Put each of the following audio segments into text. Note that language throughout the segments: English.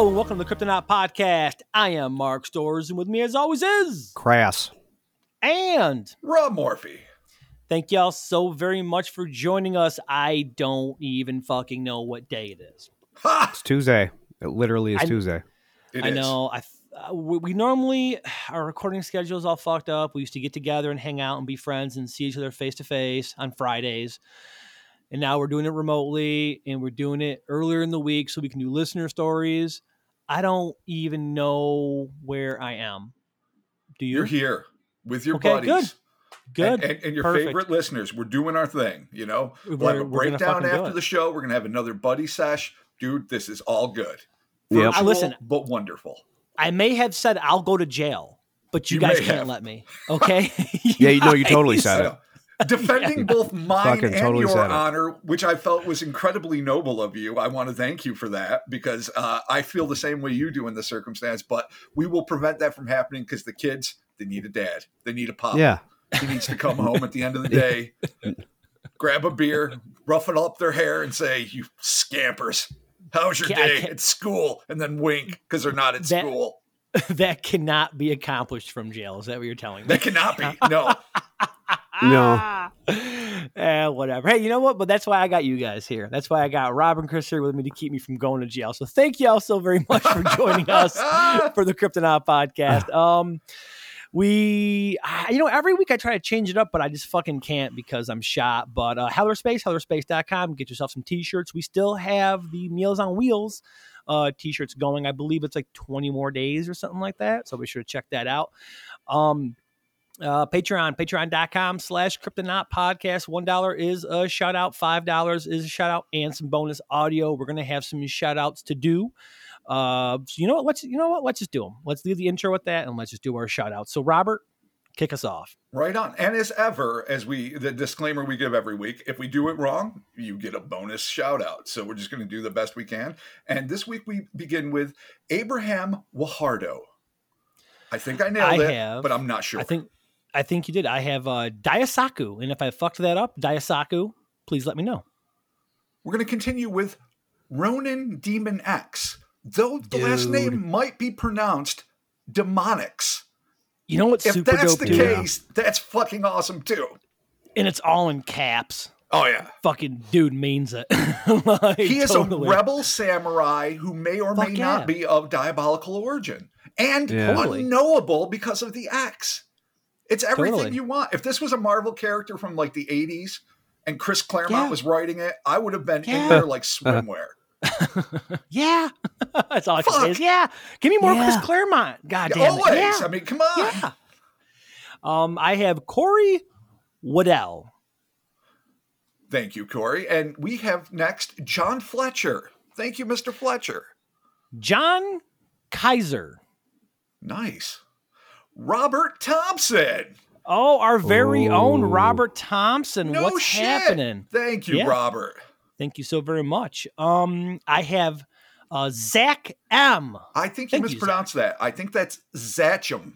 Hello and welcome to the Cryptonaut Podcast. I am Mark Stores, and with me, as always, is Crass. and Rob Morphy. thank y'all so very much for joining us. I don't even fucking know what day it is. Ha! It's Tuesday. It literally is I- Tuesday. It I is. know. I uh, we, we normally our recording schedule is all fucked up. We used to get together and hang out and be friends and see each other face to face on Fridays. And now we're doing it remotely and we're doing it earlier in the week so we can do listener stories. I don't even know where I am. Do you? You're here with your Okay, buddies. good. And, and, and your Perfect. favorite listeners. We're doing our thing, you know? We'll We're- have a breakdown after the show. We're going to have another buddy sesh. Dude, this is all good. Yep. Virtual, Listen. but wonderful. I may have said I'll go to jail, but you, You guys can't have. let me. Okay? Yeah, you know, you totally said it. Know. Defending both mine Fucking and totally your said it. honor, which I felt was incredibly noble of you. I want to thank you for that because uh, I feel the same way you do in the circumstance. But we will prevent that from happening because the kids they need a dad, they need a pop. Yeah. He needs to come home at the end of the day, grab a beer, roughen up their hair, and say, "You scampers, how's your Can't- day at school?" And then wink because they're not at That- school. that cannot be accomplished from jail. Is that what you're telling me? That cannot be. No, No. Eh, whatever. Hey, you know what? But that's why I got you guys here. That's why I got Rob and Chris here with me to keep me from going to jail. So thank you all so very much for joining us for the Cryptonaut podcast. Um, we, you know, every week I try to change it up, but I just fucking can't because I'm shot. But uh, Hellorspace, hellorspace.com, get yourself some t-shirts. We still have the Meals on Wheels uh, t-shirts going. I believe it's like 20 more days or something like that. So be sure to check that out. Um, uh, Patreon, patreon.com slash cryptonaut podcast. One dollar is a shout out, five dollars is a shout out, and some bonus audio. We're gonna have some shout outs to do. Uh, so you know what? Let's you know what? Let's just do them. Let's leave the intro with that, and let's just do our shout out. So Robert, kick us off. right on. And as ever, as we the disclaimer we give every week, if we do it wrong, you get a bonus shout out. So we're just going to do the best we can. And this week we begin with Abraham Wahardo. I think I nailed I it, have. but I'm not sure. I think I think you did. I have uh, Diasaku, and if I fucked that up, Diasaku, please let me know. We're going to continue with Ronin Demon X, though the last name might be pronounced Demonics. You know what's If super that's dope the too? case, that's fucking awesome too. and it's all in caps. Oh yeah. Fucking dude means it. Like, He is totally. a rebel samurai who may or may yeah. not be of diabolical origin and Yeah. Unknowable because of the X. It's everything Totally. you want. If this was a Marvel character from like the 80s and Chris Claremont Yeah. was writing it, I would have been Yeah. in there like swimwear. Yeah, that's all I can say. Is yeah, give me more Chris Claremont. God damn Always. it. Yeah. I mean, come on. yeah. Um, I have Corey Waddell. Thank you, Corey. And we have next John Fletcher. Thank you, Mr. Fletcher. John Kaiser. Nice. Robert Thompson. Oh, our very own Robert Thompson. No What's shit. happening? Thank you, Yeah. Robert. Thank you so very much. Um, I have uh, Zach M. I think you Thank you, mispronounced that. I think that's Zachum.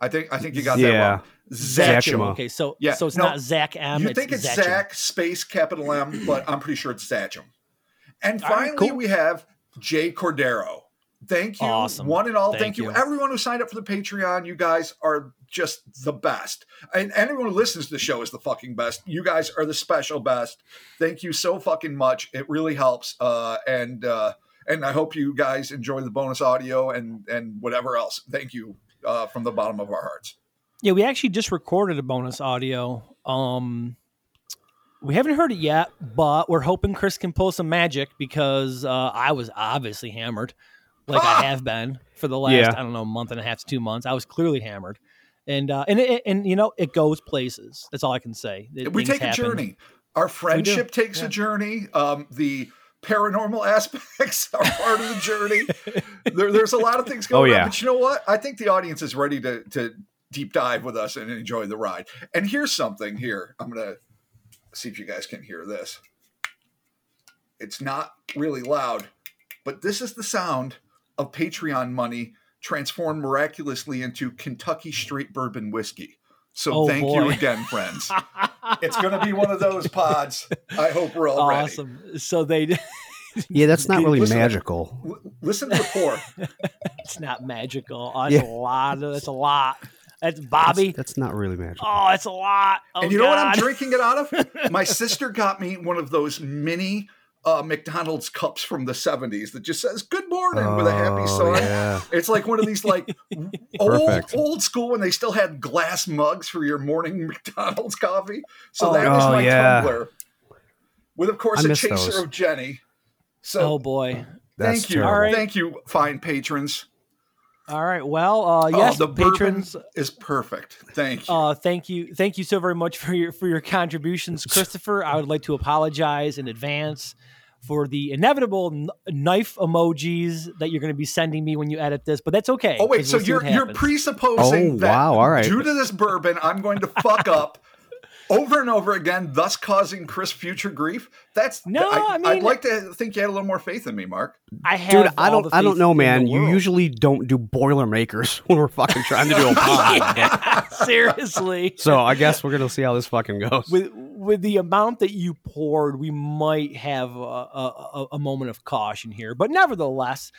I think I think you got that Yeah. wrong. Zachum. Zachum. Okay, so Yeah, so it's no, not Zach M. You it's think it's Zachum. Zach space capital M, but I'm pretty sure it's Zachum. And All right, finally, cool. we have Jay Cordero. Thank you, Awesome. one and all. Thank, Thank you. you. everyone who signed up for the Patreon. You guys are just the best, and anyone who listens to the show is the fucking best. You guys are the special best. Thank you so fucking much. It really helps, uh, and uh, and I hope you guys enjoy the bonus audio and and whatever else. Thank you uh, from the bottom of our hearts. Yeah, we actually just recorded a bonus audio. Um, we haven't heard it yet, but we're hoping Chris can pull some magic because uh, I was obviously hammered, like Ah! I have been for the last Yeah. I don't know month and a half to two months. I was clearly hammered, and uh, and it, and you know it goes places. That's all I can say. It- we things take a happen. journey. Our friendship takes Yeah. a journey. Um, the paranormal aspects are part of the journey. there, there's a lot of things going Oh, yeah. on, but you know what? I think the audience is ready to to deep dive with us and enjoy the ride. And here's something here. I'm gonna see if you guys can hear this. It's not really loud, but this is the sound of Patreon money transformed miraculously into Kentucky straight bourbon whiskey. So Oh, thank boy. you again, friends. it's going to be one of those pods. I hope we're all ready. awesome. So they Yeah, that's not really Listen- magical. Listen to the pour. It's not magical. Oh, that's Yeah. a lot. Of, that's a lot. That's Bobby. That's, that's not really magical. oh, it's a lot. Oh, and you know what I'm drinking it out of? My sister got me one of those mini uh, McDonald's cups from the 70s that just says "Good morning" with a happy Oh, sun. Yeah. It's like one of these like old old school when they still had glass mugs for your morning McDonald's coffee. So that Oh, my yeah. tumbler, with of course I a miss chaser those. of Jenny. So Oh boy. That's thank you, terrible. All right. thank you, fine patrons. All right. Well, uh, yes, oh, the patrons. is perfect. Thank you. Uh, thank you, thank you so very much for your for your contributions, Christopher. I would like to apologize in advance for the inevitable kn- knife emojis that you're going to be sending me when you edit this, but that's okay. oh wait, so we'll you're you're presupposing Oh, that wow, all right. due to this bourbon, I'm going to fuck up over and over again, thus causing Chris future grief. That's No, I I'd like to think you had a little more faith in me, Mark. I have Dude, I don't I don't know, man. You usually don't do Boilermakers when we're fucking trying to do a pod. seriously. so I guess we're gonna see how this fucking goes. with with the amount that you poured, we might have a, a, a- a moment of caution here. But nevertheless,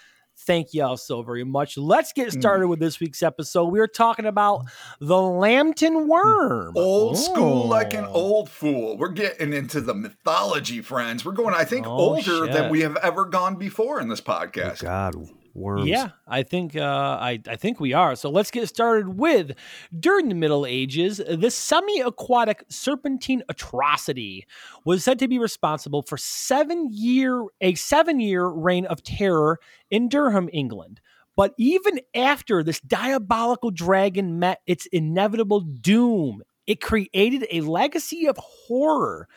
thank you all so very much. Let's get Hmm. started with this week's episode. We are talking about the Lambton worm. Old school like an Oh. old fool. We're getting into the mythology, friends. We're going, I think, Oh, older than we have ever gone before in this Oh, podcast. God, worms. Yeah, I think uh, I I think we are. So let's get started with during the Middle Ages, this semi-aquatic serpentine atrocity was said to be responsible for seven year a seven year reign of terror in Durham, England. But even after this diabolical dragon met its inevitable doom, it created a legacy of horror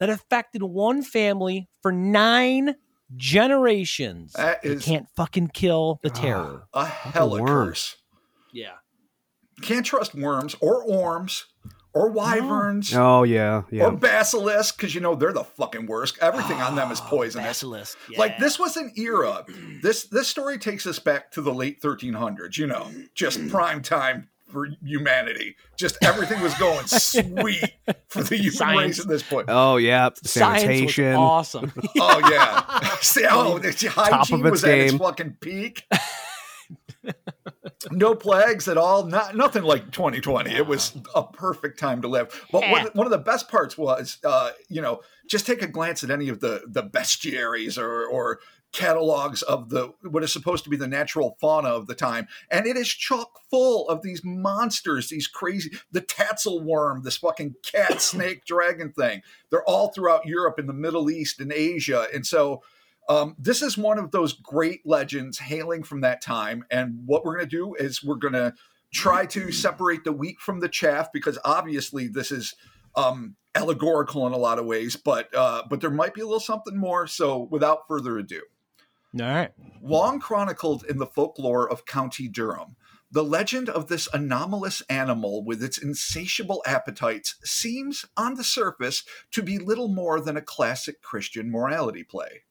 that affected one family for nine generations. That You can't fucking kill the Ah. terror. a hell of a curse. Yeah. Can't trust worms or orms or wyverns. Oh yeah, yeah. Or basilisk, because you know they're the fucking worst. Everything on them is Oh, poisonous. Basilisk. Like this was an era. This this story takes us back to the late 1300s. You know, just prime time for humanity. Just everything was going sweet for the human Science. race at this point. Oh yeah, Science sanitation. was awesome. Oh yeah. See, oh, the hygiene its was at its fucking peak. no plagues at all. Not nothing like 2020. It was a perfect time to live. But one, one of the best parts was, uh, you know, just take a glance at any of the the bestiaries or or catalogs of the what is supposed to be the natural fauna of the time. And it is chock full of these monsters these crazy the tatzel worm this fucking cat snake dragon thing. They're all throughout europe and the middle east and asia. And so um, this is one of those great legends hailing from that time. And what we're going to do is we're going to try to separate the wheat from the chaff because obviously this is um, allegorical in a lot of ways but uh, but there might be a little something more. So without further ado All right. Long chronicled in the folklore of County Durham, the legend of this anomalous animal with its insatiable appetites seems, on the surface, to be little more than a classic Christian morality play.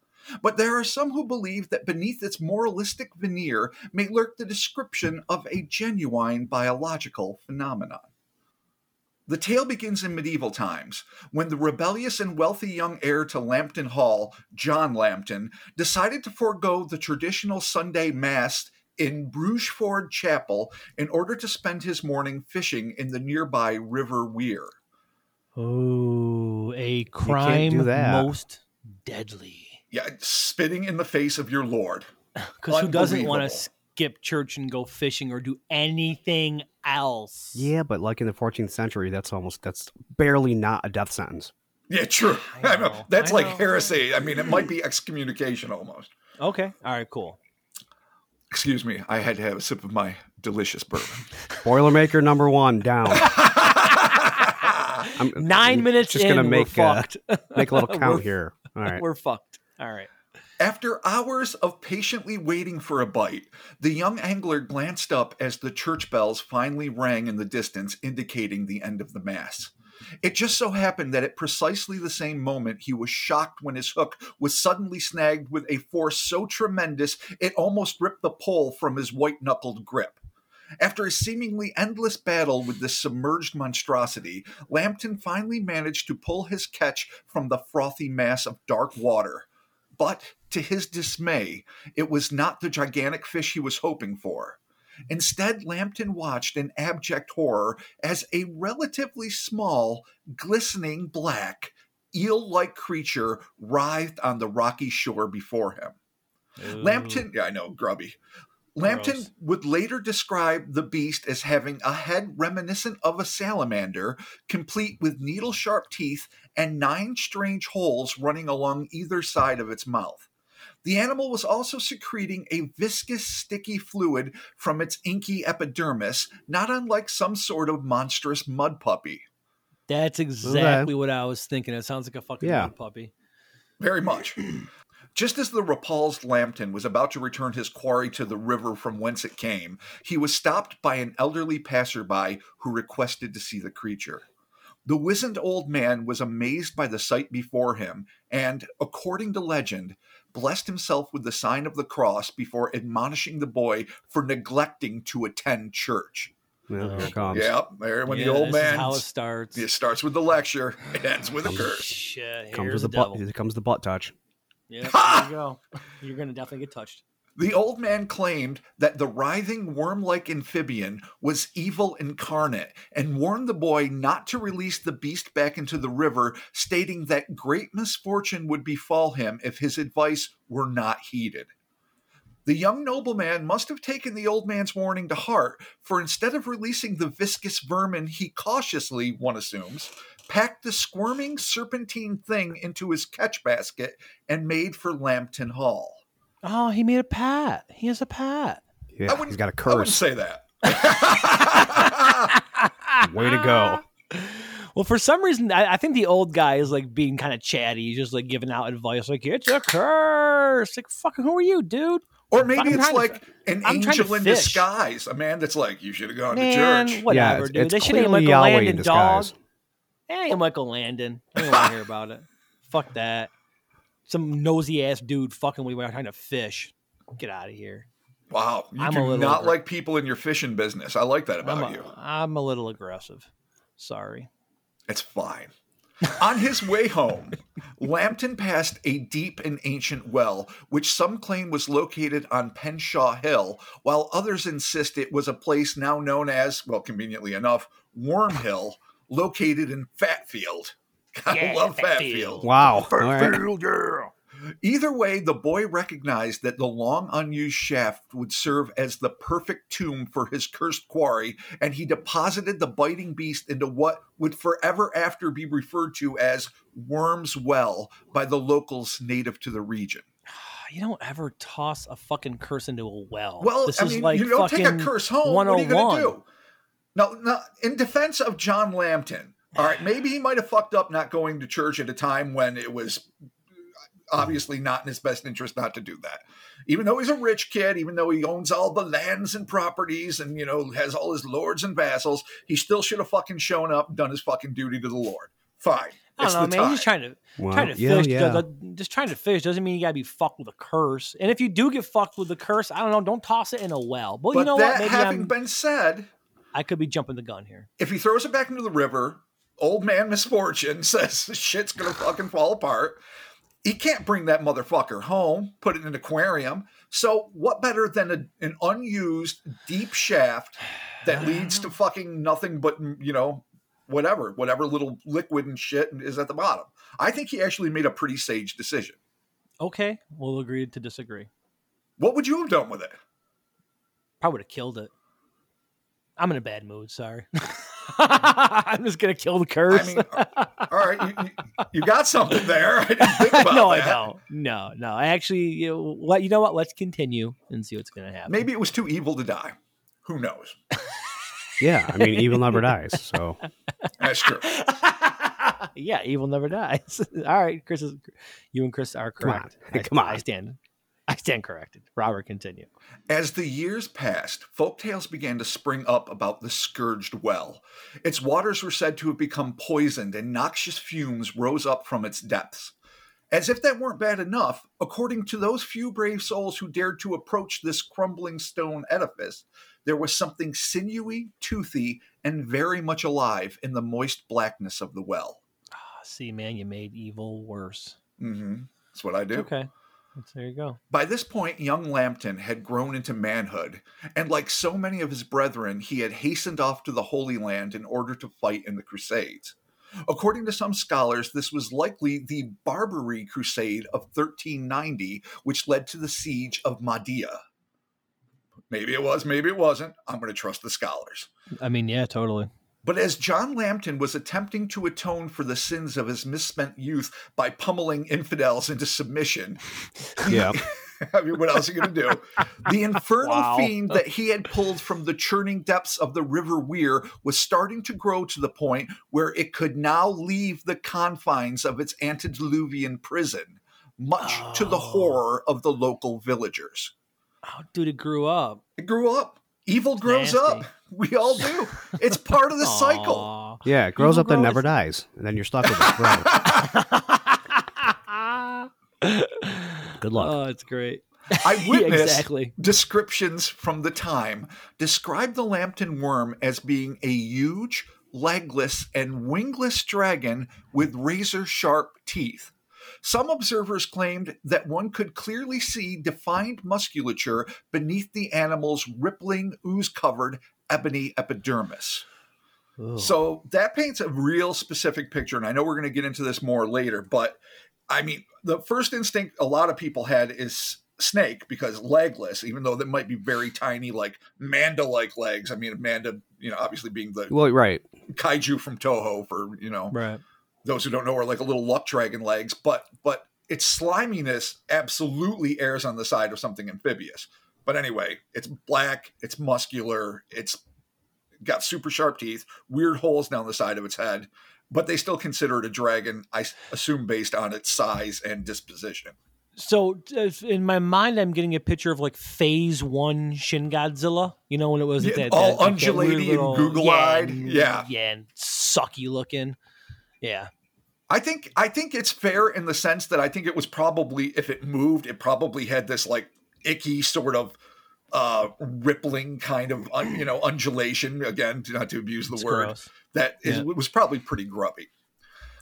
But there are some who believe that beneath its moralistic veneer may lurk the description of a genuine biological phenomenon. The tale begins in medieval times, when the rebellious and wealthy young heir to Lambton Hall, John Lambton, decided to forego the traditional Sunday Mass in Brugeford Chapel in order to spend his morning fishing in the nearby River Wear. Oh, a crime that. most deadly. Yeah, spitting in the face of your Lord. Because who doesn't want to skip church and go fishing or do anything else? Yeah, but like in the 14th century, that's almost that's barely not a death sentence. Yeah, true. I I know. know, That's I like know. heresy. I mean, it might be excommunication almost. Okay. All right. Cool. Excuse me. I had to have a sip of my delicious bourbon. Boilermaker number one down. I'm Nine I'm minutes Just in, gonna we're make uh, fucked. make a little count here. All right. We're fucked. All right. After hours of patiently waiting for a bite, the young angler glanced up as the church bells finally rang in the distance, indicating the end of the Mass. It just so happened that at precisely the same moment, he was shocked when his hook was suddenly snagged with a force so tremendous it almost ripped the pole from his white knuckled grip. After a seemingly endless battle with this submerged monstrosity, Lambton finally managed to pull his catch from the frothy mass of dark water But to his dismay, it was not the gigantic fish he was hoping for. Instead, Lambton watched in abject horror as a relatively small, glistening black, eel like creature writhed on the rocky shore before him. Lambton, yeah, I know, grubby. Lambton Gross. would later describe the beast as having a head reminiscent of a salamander, complete with needle sharp teeth and nine strange holes running along either side of its mouth. The animal was also secreting a viscous, sticky fluid from its inky epidermis, not unlike some sort of monstrous mud puppy. That's exactly what I was thinking. It sounds like a fucking Yeah. mud puppy. Very much. Just as the repulsed Lambton was about to return his quarry to the river from whence it came, he was stopped by an elderly passerby who requested to see the creature. The wizened old man was amazed by the sight before him and, according to legend, blessed himself with the sign of the cross before admonishing the boy for neglecting to attend church. Well, here it comes. Yep, there when Yeah, the old this is man how it starts. it starts with the lecture, it ends with a curse. Shit, uh, Comes here's the the butt. devil. Here comes the butt touch. Yeah, there you go. You're gonna definitely get touched. The old man claimed that the writhing worm like amphibian was evil incarnate and warned the boy not to release the beast back into the river, stating that great misfortune would befall him if his advice were not heeded. The young nobleman must have taken the old man's warning to heart, for instead of releasing the viscous vermin, he cautiously, one assumes, packed the squirming serpentine thing into his catch basket and made for Lambton Hall. Oh, he made a pat. He has a pat. Yeah, wouldn't- he's got a I wouldn't curse. say that. Way to go. Well, for some reason, I, I think the old guy is like being kind of chatty. He's just like giving out advice, like it's a curse. Like, fucking, who are you, dude? Or maybe I'm it's trying to- like an I'm angel in disguise, a man that's like, you should have gone Man, to church. whatever, it's- dude. it's they should name clearly Michael Yahweh in Landon dog. disguise. It Michael Landon. I don't want to hear about it. Fuck that. Some nosy ass dude fucking we were trying to fish. Get out of here. Wow, you I'm a do little not over- like people in your fishing business. I like that about I'm you. I'm a little aggressive. Sorry. It's fine. On his way home, Lambton passed a deep and ancient well, which some claim was located on Penshaw Hill, while others insist it was a place now known as, well, conveniently enough, Worm Hill, located in Fatfield. I Yeah, love Fatfield. Fatfield. Wow. All right. yeah. Either way, the boy recognized that the long unused shaft would serve as the perfect tomb for his cursed quarry, and he deposited the biting beast into what would forever after be referred to as Worm's Well by the locals native to the region. You don't ever toss a fucking curse into a well. Well, this I is mean, like you don't take a curse home. What are you going to oh do? No, no. In defense of John Lambton, all right, maybe he might have fucked up not going to church at a time when it was obviously not in his best interest not to do that. Even though he's a rich kid, even though he owns all the lands and properties and you know has all his lords and vassals, he still should have fucking shown up, and done his fucking duty to the Lord. Fine. I don't know, man. time. He's trying to Well, trying to yeah, fish. yeah. the- the- just trying to fish doesn't mean you gotta be fucked with a curse. And if you do get fucked with a curse, I don't know. Don't toss it in a well. But, but you know that what? Maybe having I'm, been said, I could be jumping the gun here. if he throws it back into the river, old man misfortune says the shit's gonna fucking fall apart. He can't bring that motherfucker home, put it in an aquarium. So what better than a, an unused deep shaft that leads to fucking nothing but you know whatever, whatever little liquid and shit is at the bottom. I think he actually made a pretty sage decision. Okay, we'll agree to disagree. What would you have done with it? Probably would have killed it. I'm in a bad mood. Sorry. I'm just gonna kill the curse. I mean, all right, you, you, you got something there. I didn't think about no, that. I don't. No, no. I actually, you know, what? You know what? Let's continue and see what's gonna happen. Maybe it was too evil to die. Who knows? Yeah, I mean, evil never dies. So That's true. yeah, evil never dies. All right, Chris is you and Chris are Come on. correct. I, Come on. I stand. I stand corrected. Robert, continue. As the years passed, folk tales began to spring up about the scourged well. Its waters were said to have become poisoned, and noxious fumes rose up from its depths. As if that weren't bad enough, according to those few brave souls who dared to approach this crumbling stone edifice, there was something sinewy, toothy, and very much alive in the moist blackness of the well. Ah, see, man, you made evil worse. Mm-hmm. That's what I do. Okay. There you go. By this point, young Lambton had grown into manhood, and like so many of his brethren, he had hastened off to the Holy Land in order to fight in the Crusades. According to some scholars, this was likely the Barbary Crusade of 1390, which led to the siege of Mahdia. Maybe it was, maybe it wasn't. I'm going to trust the scholars. I mean, yeah, totally. But as John Lambton was attempting to atone for the sins of his misspent youth by pummeling infidels into submission, Yeah. I mean, what else are you going to do? The infernal Wow. fiend that he had pulled from the churning depths of the River Wear was starting to grow to the point where it could now leave the confines of its antediluvian prison, much to the Oh. horror of the local villagers. Oh, dude, it grew up. It grew up. Evil grows nasty. up. We all do. It's part of the cycle. Yeah, it grows Evil up then grows- never dies. And then you're stuck with it forever. Good luck. Oh, it's great. I Yeah, exactly. descriptions from the time describe the Lambton worm as being a huge, legless, and wingless dragon with razor sharp teeth. Some observers claimed that one could clearly see defined musculature beneath the animal's rippling, ooze covered ebony epidermis. Ugh. So that paints a real specific picture. And I know we're going to get into this more later, but I mean, the first instinct a lot of people had is snake because legless, even though that might be very tiny, like Manda like legs. I mean, Manda, you know, obviously being the well, right. kaiju from Toho for, you know, right. those who don't know are like a little luck dragon legs, but, but its sliminess absolutely errs on the side of something amphibious. But anyway, it's black, it's muscular, it's got super sharp teeth, weird holes down the side of its head, but they still consider it a dragon, I assume based on its size and disposition. So in my mind, I'm getting a picture of like Phase One Shin Godzilla. You know when it was Yeah, that, all that- like undulating and little- google-eyed. and- mm, Yeah. yeah, and sucky looking. Yeah, I think I think it's fair in the sense that I think it was probably if it moved, it probably had this like icky sort of uh rippling kind of un, you know undulation again not to abuse the it's word gross. that is, Yeah. was probably pretty grubby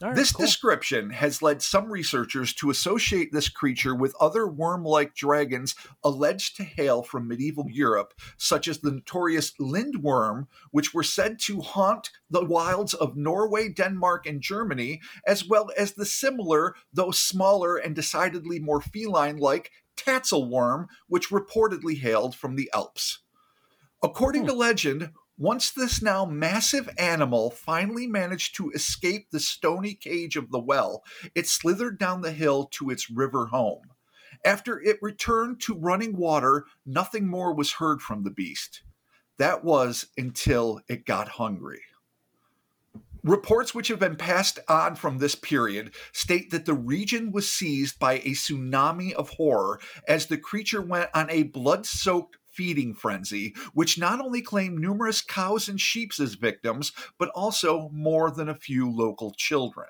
right, this cool. description has led some researchers to associate this creature with other worm like dragons alleged to hail from medieval Europe, such as the notorious Lindworm, which were said to haunt the wilds of Norway, Denmark, and Germany, as well as the similar, though smaller and decidedly more feline like Tatzelworm, which reportedly hailed from the Alps. According to hmm. legend, once this now massive animal finally managed to escape the stony cage of the well, it slithered down the hill to its river home. After it returned to running water, nothing more was heard from the beast. That was until it got hungry. Reports which have been passed on from this period state that the region was seized by a tsunami of horror as the creature went on a blood soaked feeding frenzy, which not only claimed numerous cows and sheep as victims, but also more than a few local children.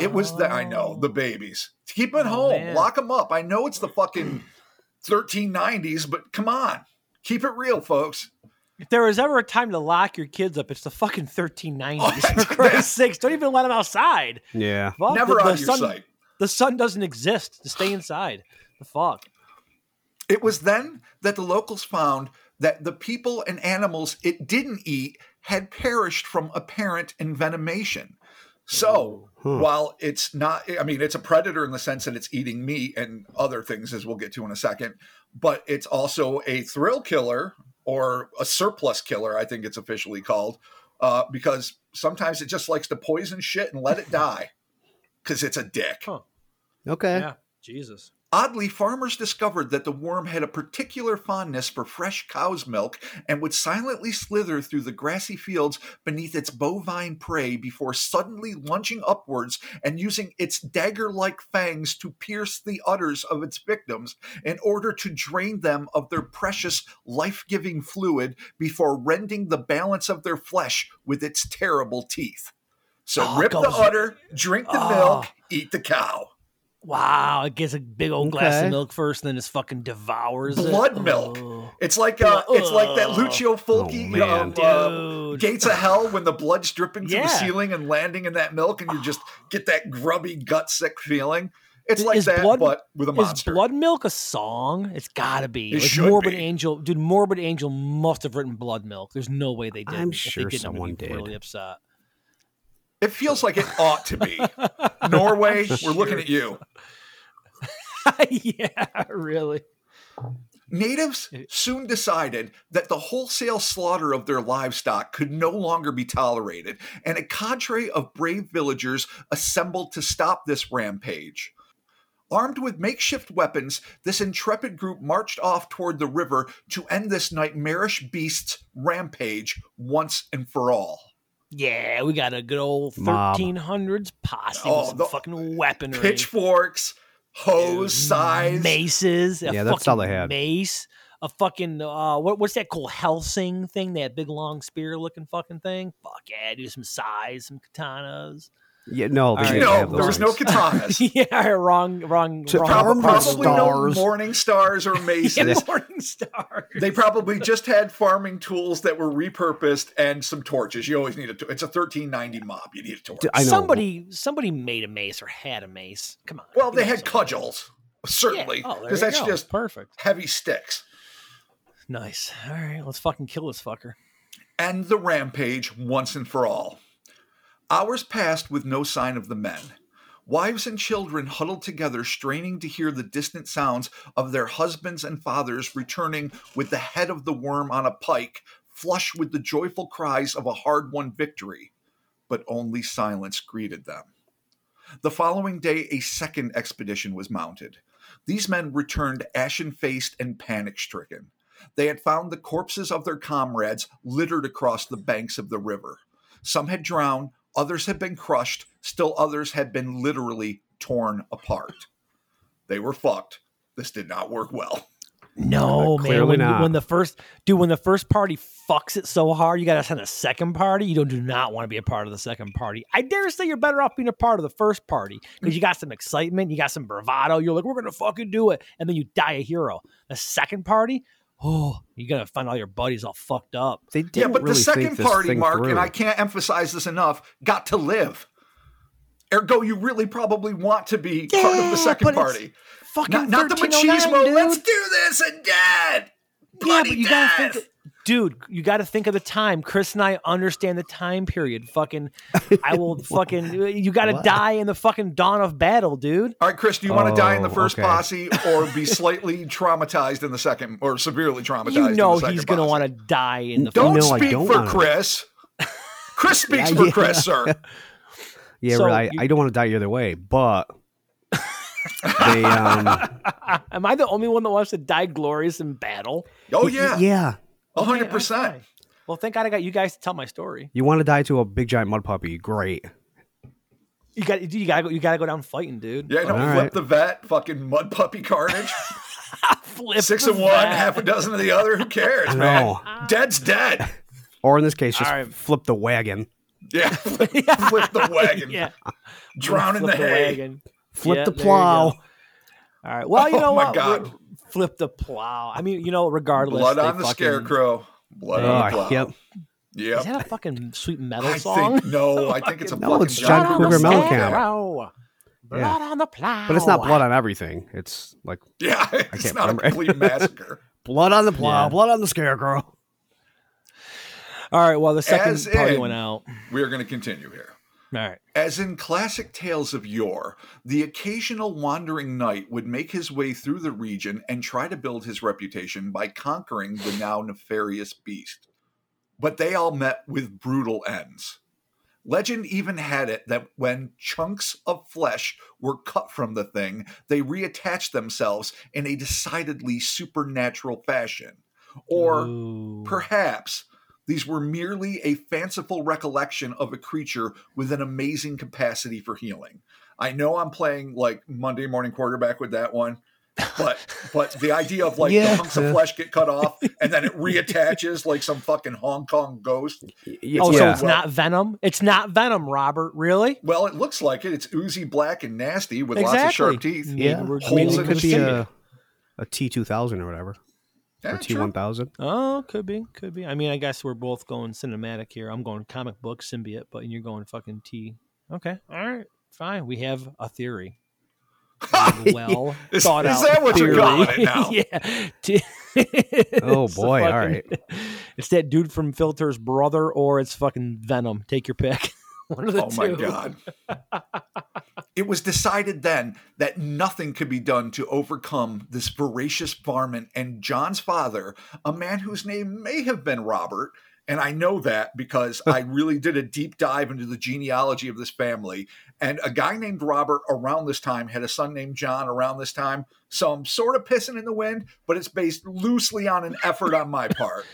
It was the, I know, the oh. babies. Keep them at Oh, home, man. lock them up. I know it's the fucking 1390s, but come on, keep it real, folks. If there was ever a time to lock your kids up, it's the fucking 1390s. Oh, For Christ's sakes, don't even let them outside. Yeah. Fuck, Never the, out the of your sun, sight. The sun doesn't exist to stay inside. The fuck. It was then that the locals found that the people and animals it didn't eat had perished from apparent envenomation. So, Huh. while it's not, I mean, it's a predator in the sense that it's eating meat and other things, as we'll get to in a second, but it's also a thrill killer or a surplus killer, I think it's officially called, uh, because sometimes it just likes to poison shit and let it die because it's a dick. Huh. Okay. Yeah. Jesus. Oddly, farmers discovered that the worm had a particular fondness for fresh cow's milk and would silently slither through the grassy fields beneath its bovine prey before suddenly lunging upwards and using its dagger like fangs to pierce the udders of its victims in order to drain them of their precious life giving fluid before rending the balance of their flesh with its terrible teeth. So Oh, rip the udder, drink the Oh. milk, eat the cow. Wow. It gets a big old glass Okay. of milk first, and then it fucking devours it. Blood milk. Oh. It's like uh, it's like that Lucio Fulci Oh, man. uh, uh, Gates of Hell when the blood's dripping from Yeah. the ceiling and landing in that milk, and you just get that grubby gut sick feeling. It's like Is that, blood- but with a Is. Blood Milk a song? It's gotta be. It Like, should Morbid be. Angel, dude. Morbid Angel must have written Blood Milk. There's no way they did. I'm If they sure didn't, I'm someone did. Really upset. It feels like it ought to be. Norway, we're looking at you. yeah, really. Natives soon decided that the wholesale slaughter of their livestock could no longer be tolerated, and a cadre of brave villagers assembled to stop this rampage. Armed with makeshift weapons, this intrepid group marched off toward the river to end this nightmarish beast's rampage once and for all. Yeah, we got a good old Mob. 1300s posse Oh, with some the- fucking weaponry. Pitchforks, hose, scythes. maces. A Yeah, that's all they fucking had. Mace. A fucking uh, what, what's that called? Helsing thing? That big long spear looking fucking thing. Fuck yeah, do some size, some katanas. Yeah, no, they All right. didn't No, there was no things. katanas. yeah, wrong, wrong, To wrong. arm Prob- with probably stars. no morning stars or maces. yeah, morning stars. They probably just had farming tools that were repurposed and some torches. You always need a. To- it's a thirteen ninety mob. You need a torch. I know. Somebody, somebody made a mace or had a mace. Come on. well, they had some. cudgels, certainly, Oh, there because that's go. just perfect. heavy sticks. Nice. All right, let's fucking kill this fucker. And the rampage once and for all. Hours passed with no sign of the men. Wives and children huddled together, straining to hear the distant sounds of their husbands and fathers returning with the head of the worm on a pike, flush with the joyful cries of a hard won victory. But only silence greeted them. The following day, a second expedition was mounted. These men returned ashen faced and panic stricken. They had found the corpses of their comrades littered across the banks of the river. Some had drowned, others had been crushed, still others had been literally torn apart. They were fucked. This did not work well. No, Uh, man. When, not. when the first dude, when the first party fucks it so hard, you got to send a second party. You don't do not want to be a part of the second party. I dare say you're better off being a part of the first party because you got some excitement, you got some bravado. You're like, we're gonna fucking do it, and then you die a hero. The second party, oh, you gotta find all your buddies all fucked up. They didn't yeah, but really the second party, Mark, through. and I can't emphasize this enough, got to live. Ergo, you really probably want to be part of the second party. Fucking Not, not the 1309, machismo. dude. Let's do this and dead. Yeah, Bloody but you death. gotta think, dude. You gotta think of the time. Chris and I understand the time period. Fucking, I will fucking. You gotta die in the fucking dawn of battle, dude. All right, Chris, do you want to die in the Oh, first okay. posse or be slightly traumatized in the second or severely traumatized You know in the he's gonna want to die in the. Don't No, I speak don't for wanna. Chris. Chris speaks Yeah, for yeah. Chris, sir. yeah, So right. you- I don't want to die either way, but they, um, Am I the only one that wants to die glorious in battle? Oh yeah, yeah. Oh, a hundred Okay, percent. Well, thank God I got you guys to tell my story. You want to die to a big giant mud puppy? Great. You got you gotta. You gotta go down fighting, dude. Yeah, no, All flip right. the vet, fucking mud puppy carnage. Flip Six the of one, vat. half a dozen of the other. Who cares, I man? know. Dead's dead. Or in this case, just All right. flip the wagon. Yeah, flip, flip the wagon. yeah. Drown in the Flip hay. wagon. Flip Yeah, the plow. All right. Well, you Oh know my what? God. Re- Flip the plow. I mean, you know, regardless. Blood on the fucking- scarecrow. Blood on the Oh, plow. yep. Yep. Is that a fucking sweet metal I song? think no. I think it's a No, fucking it's John on Cougar the Mellencamp. scarecrow. Blood Yeah. on the plow. But it's not blood on everything. It's like Yeah, it's can't not a remember. complete massacre. blood on the plow, Yeah. blood on the scarecrow. All right. Well, the second As party in- went out. We are going to continue here. All right. As in classic tales of yore, the occasional wandering knight would make his way through the region and try to build his reputation by conquering the now nefarious beast. But they all met with brutal ends. Legend even had it that when chunks of flesh were cut from the thing, they reattached themselves in a decidedly supernatural fashion. Or Ooh. Perhaps these were merely a fanciful recollection of a creature with an amazing capacity for healing. I know I'm playing like Monday morning quarterback with that one, but but the idea of like Yeah. the hunks of uh, flesh get cut off and then it reattaches like some fucking Hong Kong ghost. Y- Oh, so yeah. it's not Venom. It's not Venom, Robert. Really? Well, it looks like it. It's oozy black and nasty with lots of sharp teeth. Maybe yeah. we're- I mean, it in could the be skin. a a T two thousand or whatever, Yeah, or eh, T one thousand. Oh, could be, could be. I mean, I guess we're both going cinematic here. I'm going comic book symbiote, but you're going fucking T. Okay, all right, fine. We have a theory. well Is- thought is out that what you're theory. calling it now? yeah. T- Oh, boy, all fucking- right. It's that dude from Filter's brother, or it's fucking Venom. Take your pick. One of the Oh my god. it was decided then that nothing could be done to overcome this voracious varmint and John's father, a man whose name may have been Robert, and I know that because I really did a deep dive into the genealogy of this family. And a guy named Robert around this time had a son named John around this time. So I'm sort of pissing in the wind, but it's based loosely on an effort on my part.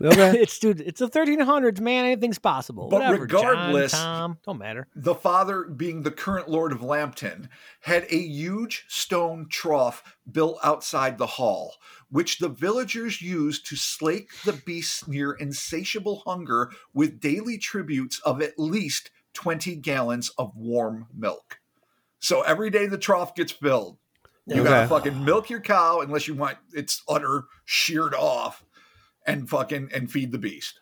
Okay. it's dude. It's the 1300s, man. Anything's possible. But Whatever, John, regardless- Tom, don't matter. the father being the current lord of Lambton had a huge stone trough built outside the hall which the villagers used to slake the beast's near insatiable hunger with daily tributes of at least 20 gallons of warm milk so every day the trough gets filled you gotta fucking milk your cow unless you want its udder sheared off and fucking and feed the beast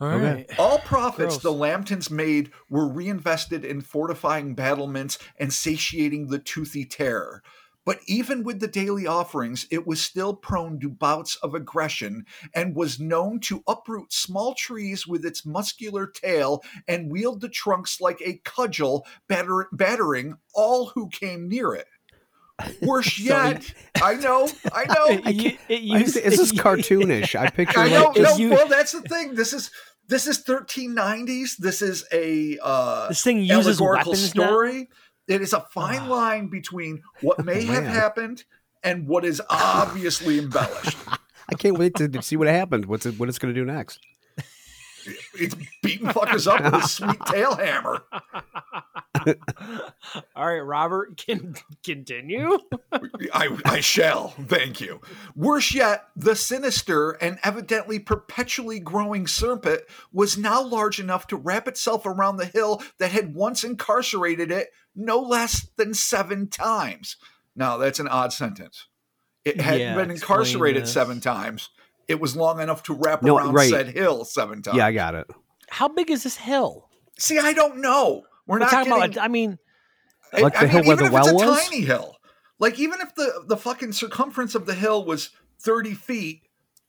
All Okay. all profits Gross. the Lambtons made were reinvested in fortifying battlements and satiating the toothy terror. But even with the daily offerings, it was still prone to bouts of aggression and was known to uproot small trees with its muscular tail and wield the trunks like a cudgel, batter- battering all who came near it. Worse yet, I know, I know, It, u- it I- used- this is it- cartoonish. I picture I know. like No, you- well, that's the thing. This is this is 1390s. This is a uh, This thing uses allegorical weapons now? story. It is a fine Ah. line between what may have happened and what is obviously embellished. I can't wait to see what happens. What's it, what it's going to do next? It's beating fuckers up with a sweet tail hammer. All right, Robert, can continue. I, I shall. Thank you. Worse yet, the sinister and evidently perpetually growing serpent was now large enough to wrap itself around the hill that had once incarcerated it no less than seven times. Now, that's an odd sentence. It hadn't Yeah, been incarcerated seven times. It was long enough to wrap No, around right. said hill seven times. Yeah, I got it. How big is this hill? See, I don't know. We're, We're not talking getting, about. I mean, Like the hill where even the if it's well a was? tiny hill, like even if the the fucking circumference of the hill was thirty feet,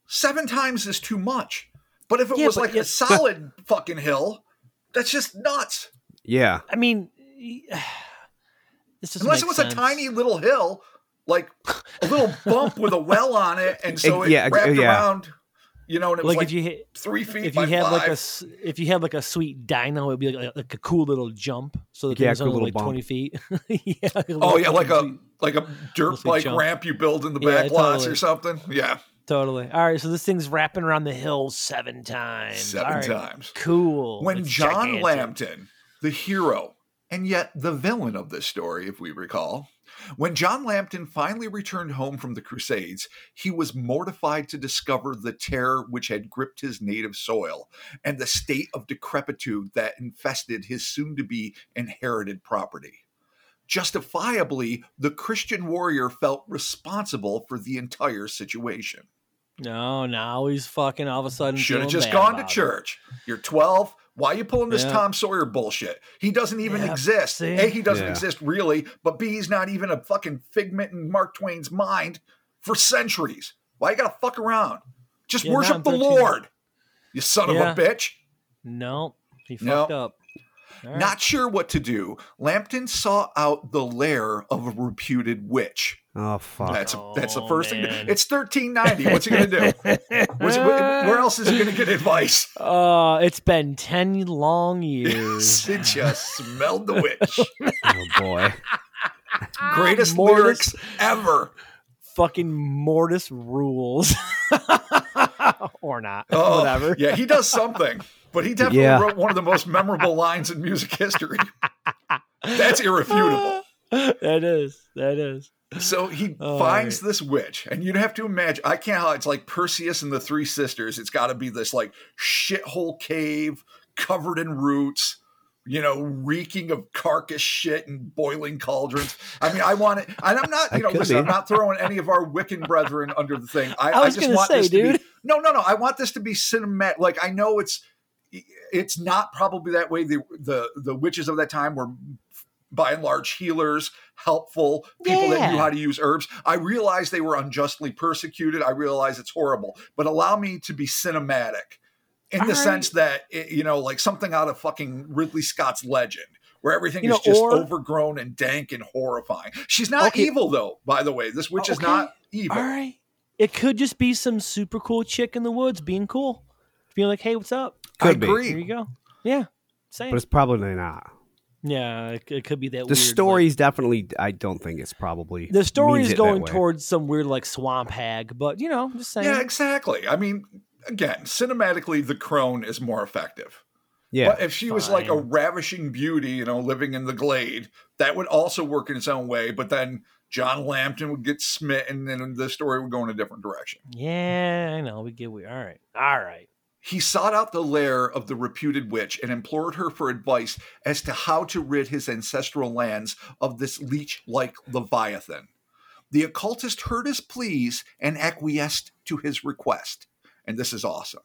seven times is too much. But if it Yeah, was but like a solid fucking hill, that's just nuts. Yeah. I mean, this Unless make it was sense. a tiny little hill, like a little bump with a well on it, and so Ex- it yeah, wrapped yeah. around. You know, and it was Like, like, if you hit, three feet if by you had five. like a s- if you had like a sweet dino, it'd be like a, like a cool little jump. So the Yeah, thing's cool only little like bump. twenty feet. yeah. like oh yeah, like a fucking like a dirt Mostly bike jump. ramp you build in the Yeah, back lots totally. or something. Yeah, totally. All right, so this thing's wrapping around the hill seven times. seven All right, times. Cool. when It's John gigantic. Lambton, the hero, and yet the villain of this story, if we recall, when John Lambton finally returned home from the Crusades, he was mortified to discover the terror which had gripped his native soil and the state of decrepitude that infested his soon to be inherited property. Justifiably, the Christian warrior felt responsible for the entire situation. No, now he's fucking all of a sudden. Should have just gone to it. church. You're 12. Why are you pulling this Yeah. Tom Sawyer bullshit? He doesn't even Yeah, exist. see? A, he doesn't Yeah. exist really, but B, he's not even a fucking figment in Mark Twain's mind for centuries. Why you gotta fuck around? Just Yeah, worship the Lord, you son Yeah. of a bitch. No, he No. fucked up. All right. Not sure what to do. Lambton sought out the lair of a reputed witch. Oh fuck. That's that's the Oh, first thing. man. It's 1390. What's he gonna do? What's- where else is he gonna get advice? Uh, it's been ten long years. Sid just smelled the witch. oh boy. Greatest Mortis. lyrics ever. Fucking Mortis rules, or not, Oh, whatever. Yeah, he does something, but he definitely Yeah. wrote one of the most memorable lines in music history. That's irrefutable. that is. That is. So he Oh, finds this witch, and you'd have to imagine. I can't. how It's like Perseus and the Three Sisters. It's got to be this like shithole cave covered in roots. You know, reeking of carcass shit and boiling cauldrons. I mean, I want it, and I'm not. You know, listen, be. I'm not throwing any of our Wiccan brethren under the thing. I, I was just want say, this to be dude. no, no, no. I want this to be cinematic. Like I know it's it's not probably that way. The the the witches of that time were by and large healers, helpful people that knew how to use herbs. I realize they were unjustly persecuted. I realize it's horrible, but allow me to be cinematic in All the right. sense that it, you know, like something out of fucking Ridley Scott's Legend. Where everything You is know, just or- overgrown and dank and horrifying. She's not Okay. evil, though. By the way, this witch is not evil. All right. It could just be some super cool chick in the woods being cool. Being like, hey, what's up? I Could be. agree. Here you go. Yeah. Same. but it's probably not. Yeah, it, it could be that The weird, story's definitely. I don't think it's probably. The story is going towards some weird like swamp hag, but you know, just saying. Yeah, exactly. I mean, again, cinematically, the crone is more effective. Yeah, But if she was like a ravishing beauty, you know, living in the glade, that would also work in its own way. But then John Lambton would get smitten and the story would go in a different direction. Yeah, I know. We get we all right. All right. He sought out the lair of the reputed witch and implored her for advice as to how to rid his ancestral lands of this leech like Leviathan. The occultist heard his pleas and acquiesced to his request. And this is awesome.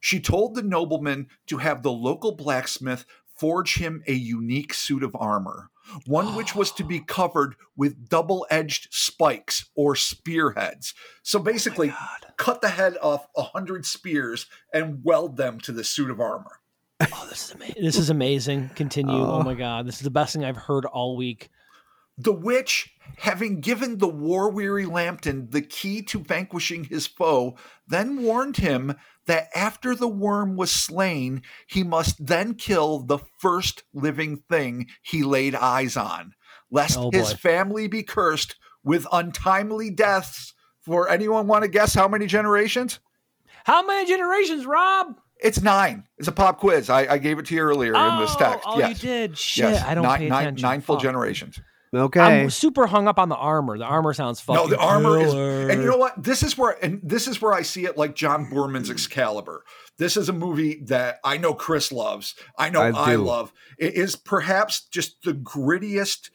She told the nobleman to have the local blacksmith forge him a unique suit of armor, one which was to be covered with double edged spikes or spearheads. So oh basically, God. cut the head off a hundred spears and weld them to the suit of armor. Oh, this is amazing. This is amazing. Continue. Oh. Oh. my god, this is the best thing I've heard all week. The witch, having given the war weary Lambton the key to vanquishing his foe, then warned him that after the worm was slain, he must then kill the first living thing he laid eyes on, lest Oh, his family be cursed with untimely deaths. For anyone want to guess how many generations? How many generations, Rob? It's nine. It's a pop quiz. I, I gave it to you earlier in this Oh, text. Oh, yes. you did. Shit, Yes. I don't nine, pay nine- attention. nine full Fuck. generations. Okay. I'm super hung up on the armor. The armor sounds fucking. No, the armor killer. is, and you know what? This is where, and this is where I see it like John Boorman's Excalibur. This is a movie that I know Chris loves. I know I I, love. It is perhaps just the grittiest,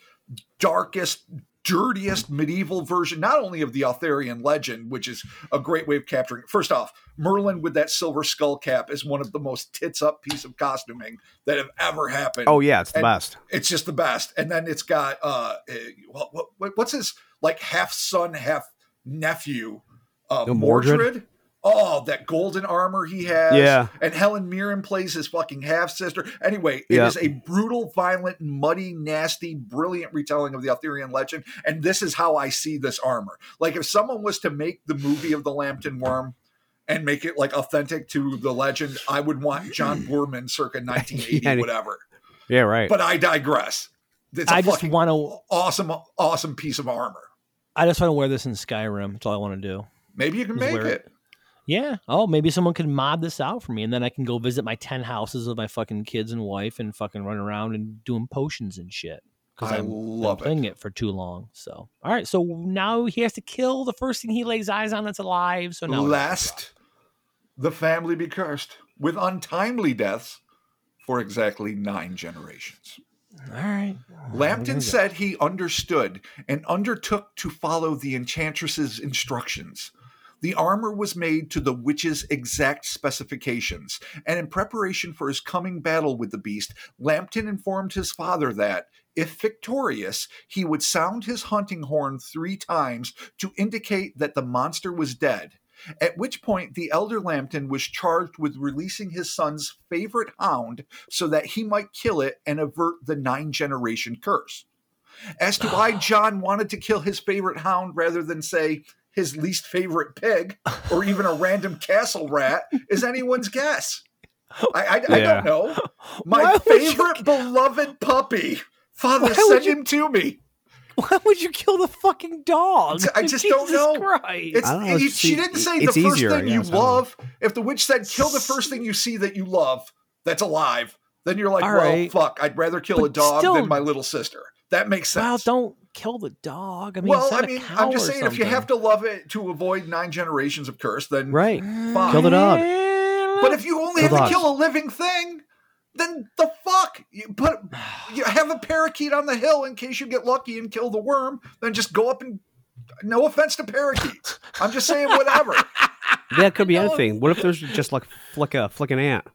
darkest, dirtiest medieval version, not only of the Arthurian legend, which is a great way of capturing. First off, Merlin with that silver skull cap is one of the most tits up piece of costuming that have ever happened oh yeah, it's the and- best. it's just the best. And then it's got uh, uh what, what, what's his like half son, half nephew, uh, Mordred. Mordred? Oh, that golden armor he has. Yeah. And Helen Mirren plays his fucking half sister. Anyway, it is Yeah. a brutal, violent, muddy, nasty, brilliant retelling of the Arthurian legend. And this is how I see this armor. Like if someone was to make the movie of the Lambton Worm and make it like authentic to the legend, I would want John Boorman circa 1980, Yeah. whatever. Yeah, right. But I digress. It's a I just want to. awesome, awesome piece of armor. I just want to wear this in Skyrim. That's all I want to do. Maybe you can Just make wear it. Yeah. Oh, maybe someone could mod this out for me, and then I can go visit my ten houses with my fucking kids and wife, and fucking run around and doing potions and shit. Because I I'm love been it. playing it for too long. So, all right. So now he has to kill the first thing he lays eyes on that's alive. So now Lest the family be cursed with untimely deaths for exactly nine generations. all right. Lambton said he understood and undertook to follow the enchantress's instructions. The armor was made to the witch's exact specifications, and in preparation for his coming battle with the beast, Lambton informed his father that, if victorious, he would sound his hunting horn three times to indicate that the monster was dead. At which point, the elder Lambton was charged with releasing his son's favorite hound so that he might kill it and avert the nine generation curse. As to why John wanted to kill his favorite hound rather than, say, his least favorite pig or even a random castle rat is anyone's guess. I, I, I don't know. Why My would you- favorite beloved puppy. Father, Why send you- him to me. Why would you kill the fucking dog? I just don't Jesus know. Christ. It's, I don't know, it- it's- she didn't say it's the first easier, thing I you guess, I don't know. love. If the witch said kill the first thing you see that you love that's alive, then you're like, All well, right. fuck, I'd rather kill a dog still- than my little sister. That makes sense. well, don't kill the dog. I mean, well, I mean, I'm just saying, if you have to love it to avoid nine generations of curse, then right. fine. Kill the dog. But if you only Kill have to kill a living thing, then the fuck? You put you have a parakeet on the hill in case you get lucky and kill the worm. Then just go up and. No offense to parakeets. I'm just saying whatever. That could be know. anything. What if there's just like flick a flick an ant?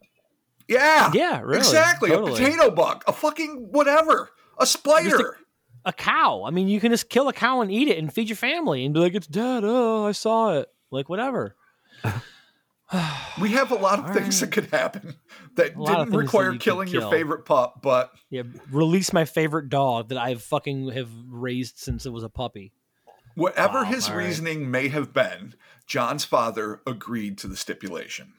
Yeah. Yeah, really, Exactly. totally. A potato bug. A fucking whatever. A spider. A cow. I mean, you can just kill a cow and eat it and feed your family and be like, "It's dead." Oh, I saw it. Like whatever. we have a lot of All things right. that could happen that A didn't things that require you killing your favorite pup, but Yeah, release my favorite dog that I've fucking have raised since it was a puppy. whatever Wow, his all right. reasoning may have been, John's father agreed to the stipulation.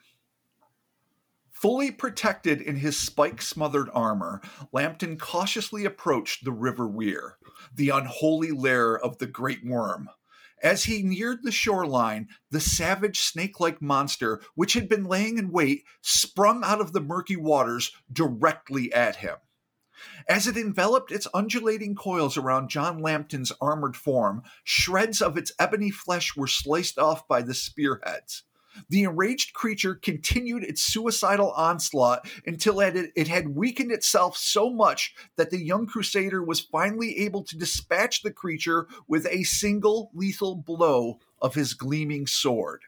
Fully protected in his spike smothered armor, Lambton cautiously approached the River Wear, the unholy lair of the great worm. As he neared the shoreline, the savage snake like monster, which had been laying in wait, sprung out of the murky waters directly at him. As it enveloped its undulating coils around John Lambton's armored form, shreds of its ebony flesh were sliced off by the spearheads. The enraged creature continued its suicidal onslaught until it, it had weakened itself so much that the young crusader was finally able to dispatch the creature with a single lethal blow of his gleaming sword.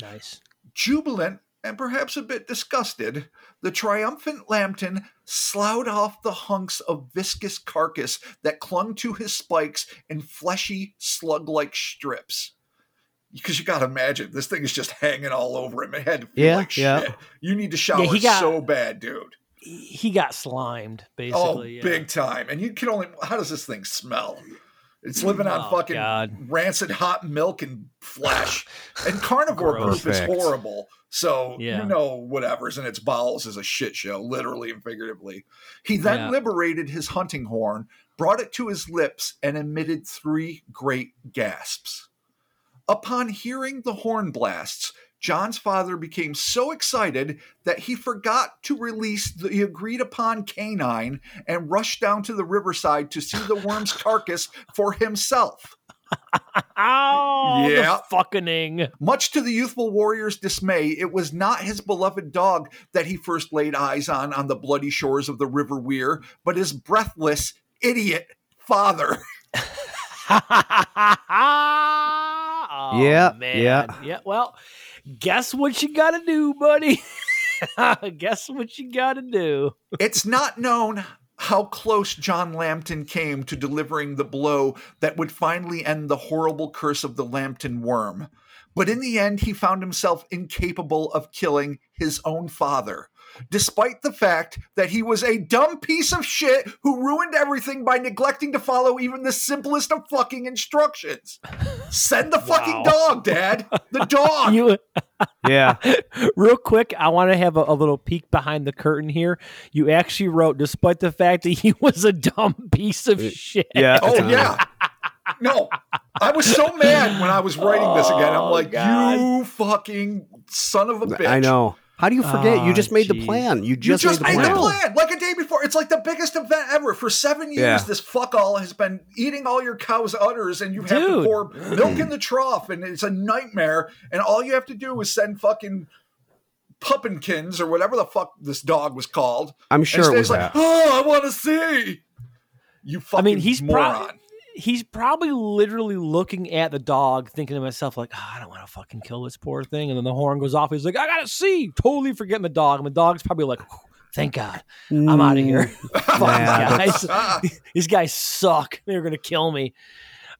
Nice. Jubilant and perhaps a bit disgusted, the triumphant Lambton sloughed off the hunks of viscous carcass that clung to his spikes in fleshy, slug like strips. Because you gotta imagine, this thing is just hanging all over him. It had to feel Yeah, like yeah. shit. You need to shower yeah, he got- so bad, dude. He got slimed, Oh, basically. yeah. big time. And you can only, how does this thing smell? It's living on Oh, fucking God. rancid hot milk and flesh. and carnivore poop is horrible. So you know whatever's in its bowels is a shit show, literally and figuratively. He then liberated his hunting horn, brought it to his lips, and emitted three great gasps. Upon hearing the horn blasts, John's father became so excited that he forgot to release the agreed upon canine and rushed down to the riverside to see the worm's carcass for himself. Oh, Yeah. the fucking. Much to the youthful warrior's dismay, it was not his beloved dog that he first laid eyes on on the bloody shores of the River Wear, but his breathless, idiot father. oh, Yeah, man. yeah. yeah. Well, guess what you got to do, buddy? guess what you got to do? It's not known how close John Lambton came to delivering the blow that would finally end the horrible curse of the Lambton worm. But in the end, he found himself incapable of killing his own father, despite the fact that he was a dumb piece of shit who ruined everything by neglecting to follow even the simplest of fucking instructions. Send the fucking Wow. dog, Dad. The dog. You, Yeah. real quick, I want to have a, a little peek behind the curtain here. You actually wrote, despite the fact that he was a dumb piece of shit. Yeah. Oh it's yeah. No, I was so mad when I was writing this again. I'm Oh, like, God. you fucking son of a bitch. I know. How do you forget? you Ah, just made the plan. You You just, just made made the the plan. plan like a day before. It's like the biggest event ever. For seven years, Yeah. this fuckall has been eating all your cow's udders, and you have to pour milk in the trough, and it's a nightmare. And all you have to do is send fucking Puppinkins or whatever the fuck this dog was called. I'm sure it was like, that. oh, I want to see. You fucking I mean, he's moron. probably he's probably literally looking at the dog, thinking to myself, like, "Ah, I don't want to fucking kill this poor thing. And then the horn goes off. He's like, I gotta see. Totally forgetting the dog. And the dog's probably like, Thank God, I'm out of here. Fuck Yeah, these guys. these guys suck. They're gonna kill me.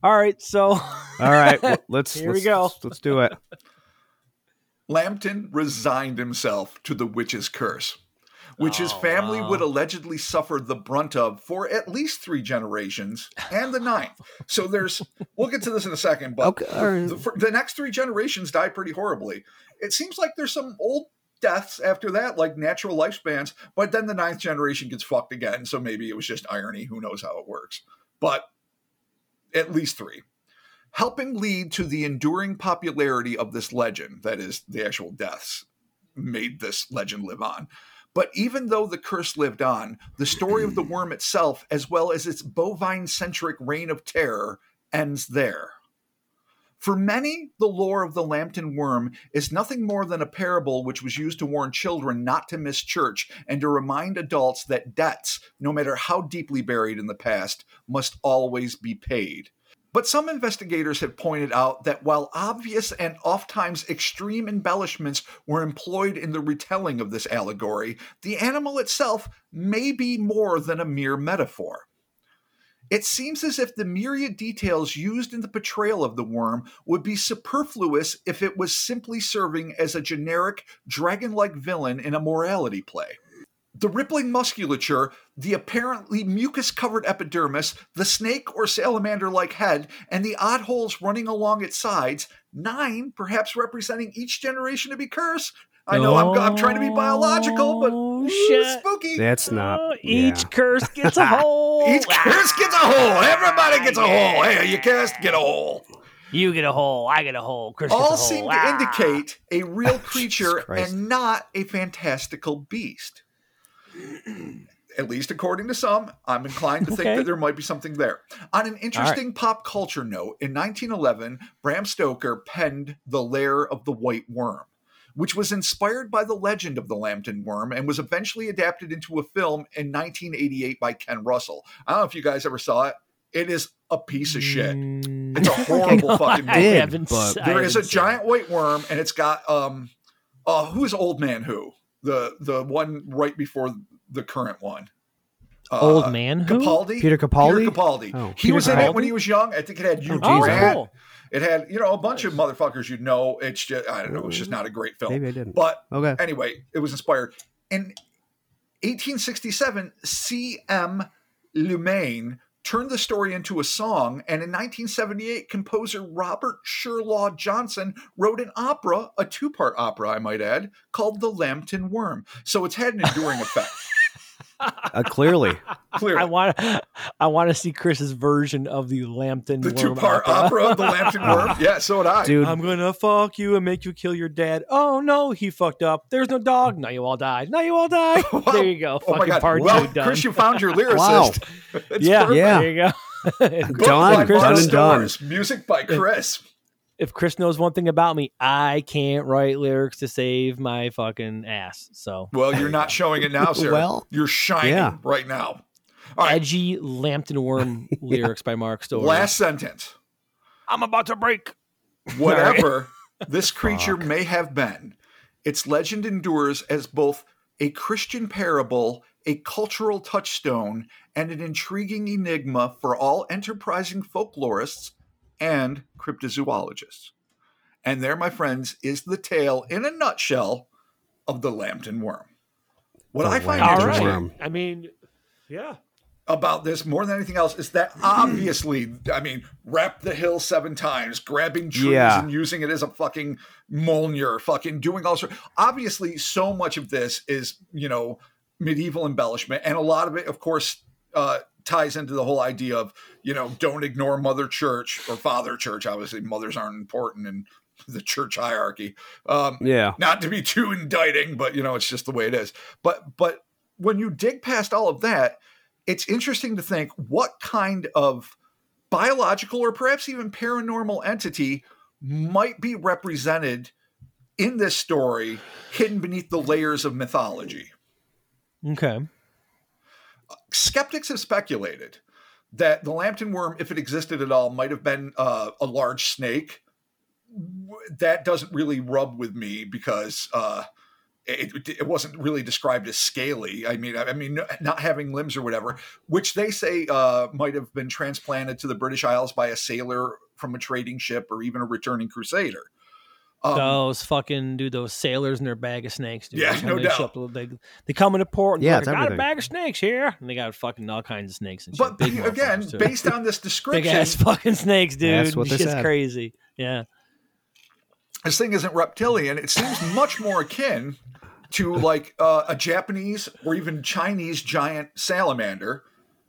All right, so All right. well, let's Here we let's, go. Let's, let's do it. Lambton resigned himself to the witch's curse, which his Oh, family wow. would allegedly suffer the brunt of for at least three generations and the ninth. So there's, we'll get to this in a second, but Okay, all right. the, for- the next three generations die pretty horribly. It seems like there's some old deaths after that, like natural lifespans, but then the ninth generation gets fucked again. So maybe it was just irony. Who knows how it works? But at least three helping lead to the enduring popularity of this legend that is the actual deaths made this legend live on but even though the curse lived on the story of the worm itself as well as its bovine centric reign of terror ends there for many, the lore of the Lambton worm is nothing more than a parable which was used to warn children not to miss church and to remind adults that debts, no matter how deeply buried in the past, must always be paid. But some investigators have pointed out that while obvious and oftentimes extreme embellishments were employed in the retelling of this allegory, the animal itself may be more than a mere metaphor. It seems as if the myriad details used in the portrayal of the worm would be superfluous if it was simply serving as a generic dragon like villain in a morality play. The rippling musculature, the apparently mucus covered epidermis, the snake or salamander like head, and the odd holes running along its sides, nine perhaps representing each generation to be cursed. I know I'm, I'm trying to be biological, but Oh, ooh, shit. spooky. That's not. Oh, each yeah. curse gets a hole. Each curse gets a hole. Everybody gets a hole. yeah. Hey, you cursed, get a hole. You get a hole. I get a hole. Chris All gets a seem hole. to Ah. indicate a real creature and not a fantastical beast. At least according to some, I'm inclined to think Okay. that there might be something there. On an interesting pop culture note, in 1911, Bram Stoker penned The Lair of the White Worm, which was inspired by the legend of the Lambton worm and was eventually adapted into a film in 1988 by Ken Russell. I don't know if you guys ever saw it. It is a piece of shit. Mm, It's a horrible fucking I movie. did, haven't but- s- I There is a haven't seen giant white worm, and it's got um, uh, who's Old Man Who? The the one right before the current one. Uh, Old man who? Capaldi. Peter Capaldi? Peter Capaldi. Oh. he Peter was in it when he was young. I think it had Hugh Oh, Grant. cool. It had you know a bunch of motherfuckers you know. It's just I don't know. It's just not a great film. Maybe I didn't. But Okay. anyway, it was inspired. In 1867, C.M. Leumane turned the story into a song, and in 1978, composer Robert Sherlaw Johnson wrote an opera, a two part opera, I might add, called The Lambton Worm. So it's had an enduring effect. Uh, clearly. Clearly. I want I want to see Chris's version of the Lambton the Worm two part opera, The Lambton Worm. Yeah, so would I. Dude, I'm gonna fuck you and make you kill your dad. Oh no, he fucked up. There's no dog. Now you all died. Now you all die. Wow. There you go. Oh my Fucking God. part well, two done. Chris, you found your lyricist. Wow. Yeah, perfect. Yeah. There you go. Book Done, by done Mark and done. Stores. Music by Chris. If Chris knows one thing about me, I can't write lyrics to save my fucking ass. So Well, you're not showing it now, sir. Well, you're shining yeah. right now. All right, edgy Lambton Worm lyrics by Mark Story. last sentence. I'm about to break. Whatever this creature may have been, its legend endures as both a Christian parable, a cultural touchstone, and an intriguing enigma for all enterprising folklorists and cryptozoologists. And there, my friends, is the tale in a nutshell of the Lambton worm. What The I find Lambton interesting worm. I mean, yeah. about this more than anything else is that obviously, I mean, wrap the hill seven times, grabbing trees Yeah. and using it as a fucking Mjolnir, fucking doing all sorts. Obviously, so much of this is you know medieval embellishment, and a lot of it, of course, uh, ties into the whole idea of you know don't ignore Mother Church or Father Church. Obviously, mothers aren't important in the church hierarchy. Um, yeah. not to be too indicting, but you know, it's just the way it is. But but when you dig past all of that, it's interesting to think what kind of biological or perhaps even paranormal entity might be represented in this story hidden beneath the layers of mythology. Okay. Skeptics have speculated that the Lambton worm, if it existed at all, might have been uh, a large snake. That doesn't really rub with me because uh, it, it wasn't really described as scaly. I mean, I mean, not having limbs or whatever, which they say uh, might have been transplanted to the British Isles by a sailor from a trading ship or even a returning crusader. Um, those fucking dude, those sailors in their bag of snakes. Dude. Yeah, That's no they doubt. up, they, they come into port and Yeah, yeah, it's like, I got a bag of snakes here, and they got fucking all kinds of snakes and shit. but Big again, based on this description, big description, ass fucking snakes, dude. That's what they Shit's crazy. Yeah. this thing isn't reptilian. It seems much more akin to like uh, a Japanese or even Chinese giant salamander,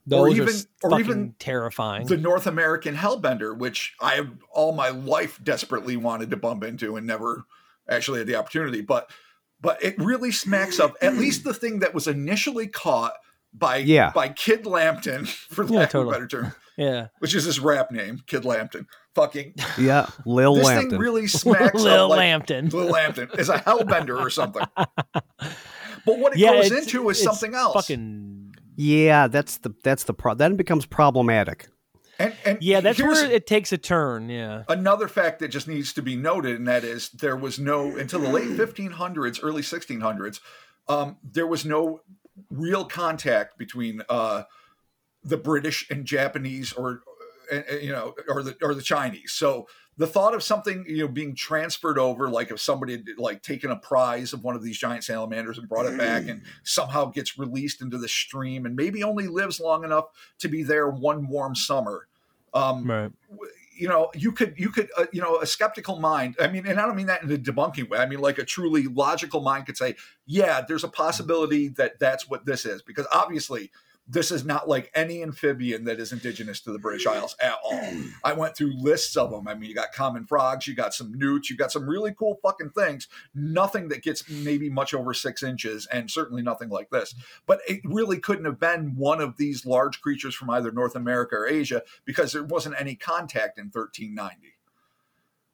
Those or are even s- or even terrifying. the North American hellbender, which I have all my life desperately wanted to bump into and never actually had the opportunity. But but it really smacks of at least the thing that was initially caught by Yeah. by Kid Lambton, for Yeah, totally. of a better term, yeah. which is his rap name, Kid Lambton. Fucking Yeah. Lil this Lambton. thing really smacks up Lil like Lambton. Lil Lambton is a hellbender or something. But what it yeah, goes into is something else. Fucking yeah, that's the that's the pro. Then becomes problematic. and, and yeah, that's here's where it takes a turn. Yeah. another fact that just needs to be noted, and that is there was no until the late 1500s, early 1600s, um, there was no real contact between uh, the British and Japanese or uh, uh, you know or the or the Chinese. So the thought of something you know being transferred over, like if somebody had like taken a prize of one of these giant salamanders and brought it back, and somehow gets released into the stream, and maybe only lives long enough to be there one warm summer. Um, Right. you know, you could, you could, uh, you know, a skeptical mind. I mean, and I don't mean that in a debunking way. I mean, like a truly logical mind could say, yeah, there's a possibility that that's what this is, because obviously this is not like any amphibian that is indigenous to the British Isles at all. I went through lists of them. I mean, you got common frogs, you got some newts, you got some really cool fucking things. Nothing that gets maybe much over six inches, and certainly nothing like this. But it really couldn't have been one of these large creatures from either North America or Asia because there wasn't any contact in 1390.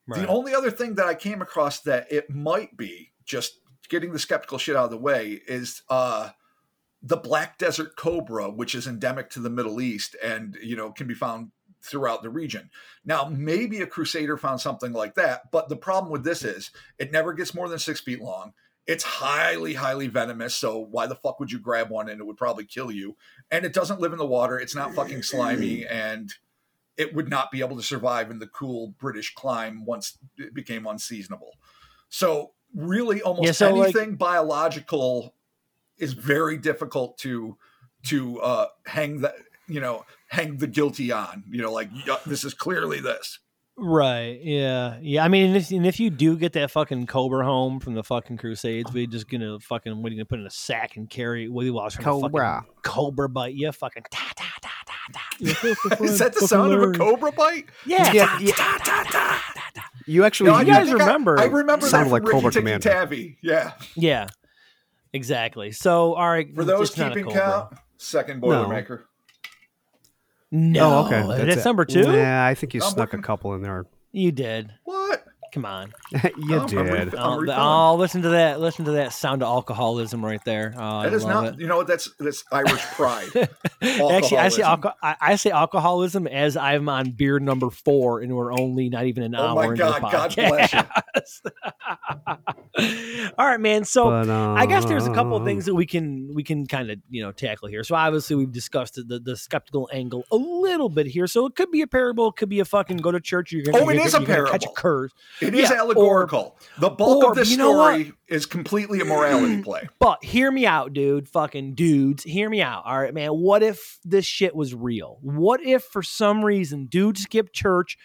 The only other thing that I came across that it might be just getting the skeptical shit out of the way is uh the black desert cobra which is endemic to the Middle East and you know can be found throughout the region. Now, maybe a crusader found something like that, but the problem with this is it never gets more than 6 feet long. It's highly highly venomous, so why the fuck would you grab one and it would probably kill you? And it doesn't live in the water. It's not fucking slimy and it would not be able to survive in the cool British climb once it became unseasonable. So really almost Yeah, so, like- anything biological is very difficult to to uh hang the you know hang the guilty on you know like "Yeah, this is clearly this Right. Yeah. Yeah. I mean, and if, and if you do get that fucking Cobra home from the fucking Crusades, we just gonna fucking what are you gonna put in a sack and carry it with you while it's Cobra. fucking Cobra bite you? Fucking ta ta ta ta ta. is that the sound of a cobra bite Yeah. Yeah, ta, yeah. ta, ta, ta, ta, ta. You actually, No, you guys think I- remember- I, remember Sounded that like Rikki Cobra Tikki Commander. Tavi. yeah Yeah. Exactly. So, all right. for those it's not a keeping Cobra. count second No. boilermaker No. oh, okay. That's, it. number two. Yeah, I think you I'm snuck a looking- couple in there. You did. what Come on. you Oh, I'm re- did. I'm Oh, refilling. oh, listen to that! Listen to that sound of alcoholism right there. Oh, that I is not it. you know that's that's irish pride Actually, I say Alcoholism. alco- I, I say alcoholism as I'm on beer number four, and we're only not even an Oh hour my into God, the God bless you. podcast. All right, man. So But, I guess there's a couple of um, things that we can we can kind of you know tackle here. So obviously we've discussed the, the skeptical angle a little bit here. So it could be a parable, it could be a fucking go to church. You're gonna, Oh, it a you're gonna catch a parable. curse. It is Yeah, allegorical. the bulk or- of this you know what? story is completely a morality play. But hear me out, dude. Fucking dudes, hear me out. All right, man. What if this shit was real? What if for some reason dude skipped church,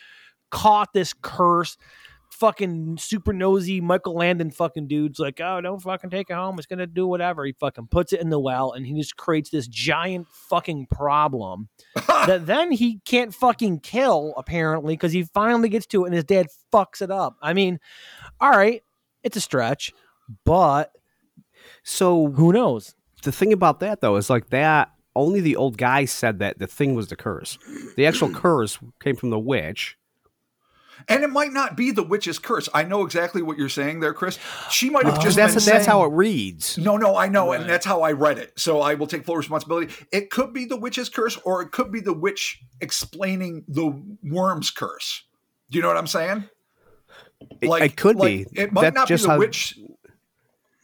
caught this curse? Fucking super nosy Michael Landon fucking dude's like, oh, don't fucking take it home. It's gonna do whatever. He fucking puts it in the well and he just creates this giant fucking problem that then he can't fucking kill, apparently, because he finally gets to it and his dad fucks it up. I mean, all right, it's a stretch, but So who knows? the thing about that though is like that. Only the old guy said that the thing was the curse. The actual curse came from the witch. And it might not be the witch's curse. I know exactly what you're saying there, Chris. She might have Oh. just That's been that's saying- how it reads. No, no, I know, Right. and that's how I read it. So I will take full responsibility. It could be the witch's curse, or it could be the witch explaining the worm's curse. Do you know what I'm saying? It- it could be. It might That's not be just the how- witch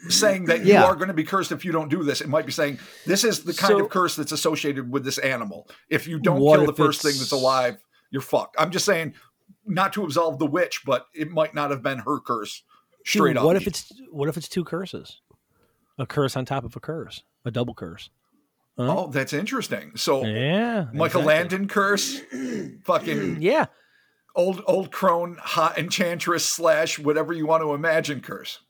saying that Yeah. you are going to be cursed if you don't do this. It might be saying this is the kind So- of curse that's associated with this animal. If you don't kill the if first thing that's alive, you're fucked. I'm just saying, not to absolve the witch, but it might not have been her curse. Straight Dude, up. What if it's what if it's two curses? A curse on top of a curse, a double curse. Huh? Oh, that's interesting. So yeah, Michael exactly. Landon curse, fucking Yeah, old old crone hot enchantress slash whatever you want to imagine curse.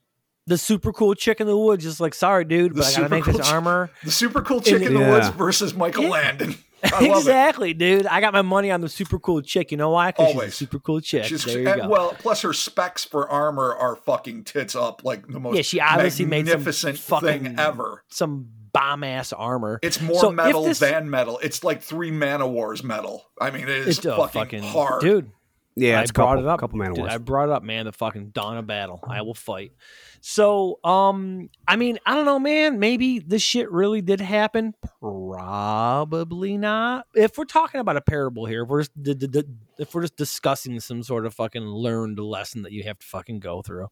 the super cool chick in the woods, just like sorry, dude, The but I gotta make cool this armor. The super cool chick in the Yeah. woods versus Michael Yeah. Landon. I love exactly, dude. I got my money on the super cool chick. You know why? Because she's a Always. super cool chick. it. She's there you and, go. well, plus her specs for armor are fucking tits up like the most Yeah, she obviously made some magnificent fucking- thing ever. Some bomb ass armor. It's more So metal this- than metal. It's like three Manowars metal. I mean, it is It's fucking, fucking hard. dude. Yeah, I it's a brought couple, it up. A couple man Dude. I brought it up, man. The fucking dawn of battle. I will fight. So, um, I mean, I don't know, man. Maybe this shit really did happen. Probably not. If we're talking about a parable here, if we're just, d- d- d- if we're just discussing some sort of fucking learned lesson that you have to fucking go through.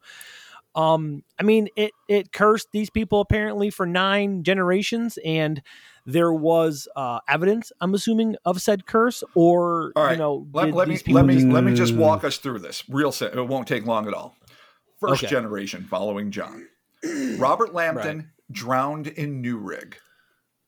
Um, I mean, it it cursed these people apparently for nine generations, and there was uh, evidence. I'm assuming of said curse, or right, you know, let, let me let me just- let me just walk us through this real it won't take long at all first Okay. generation following john robert lambton drowned in newrig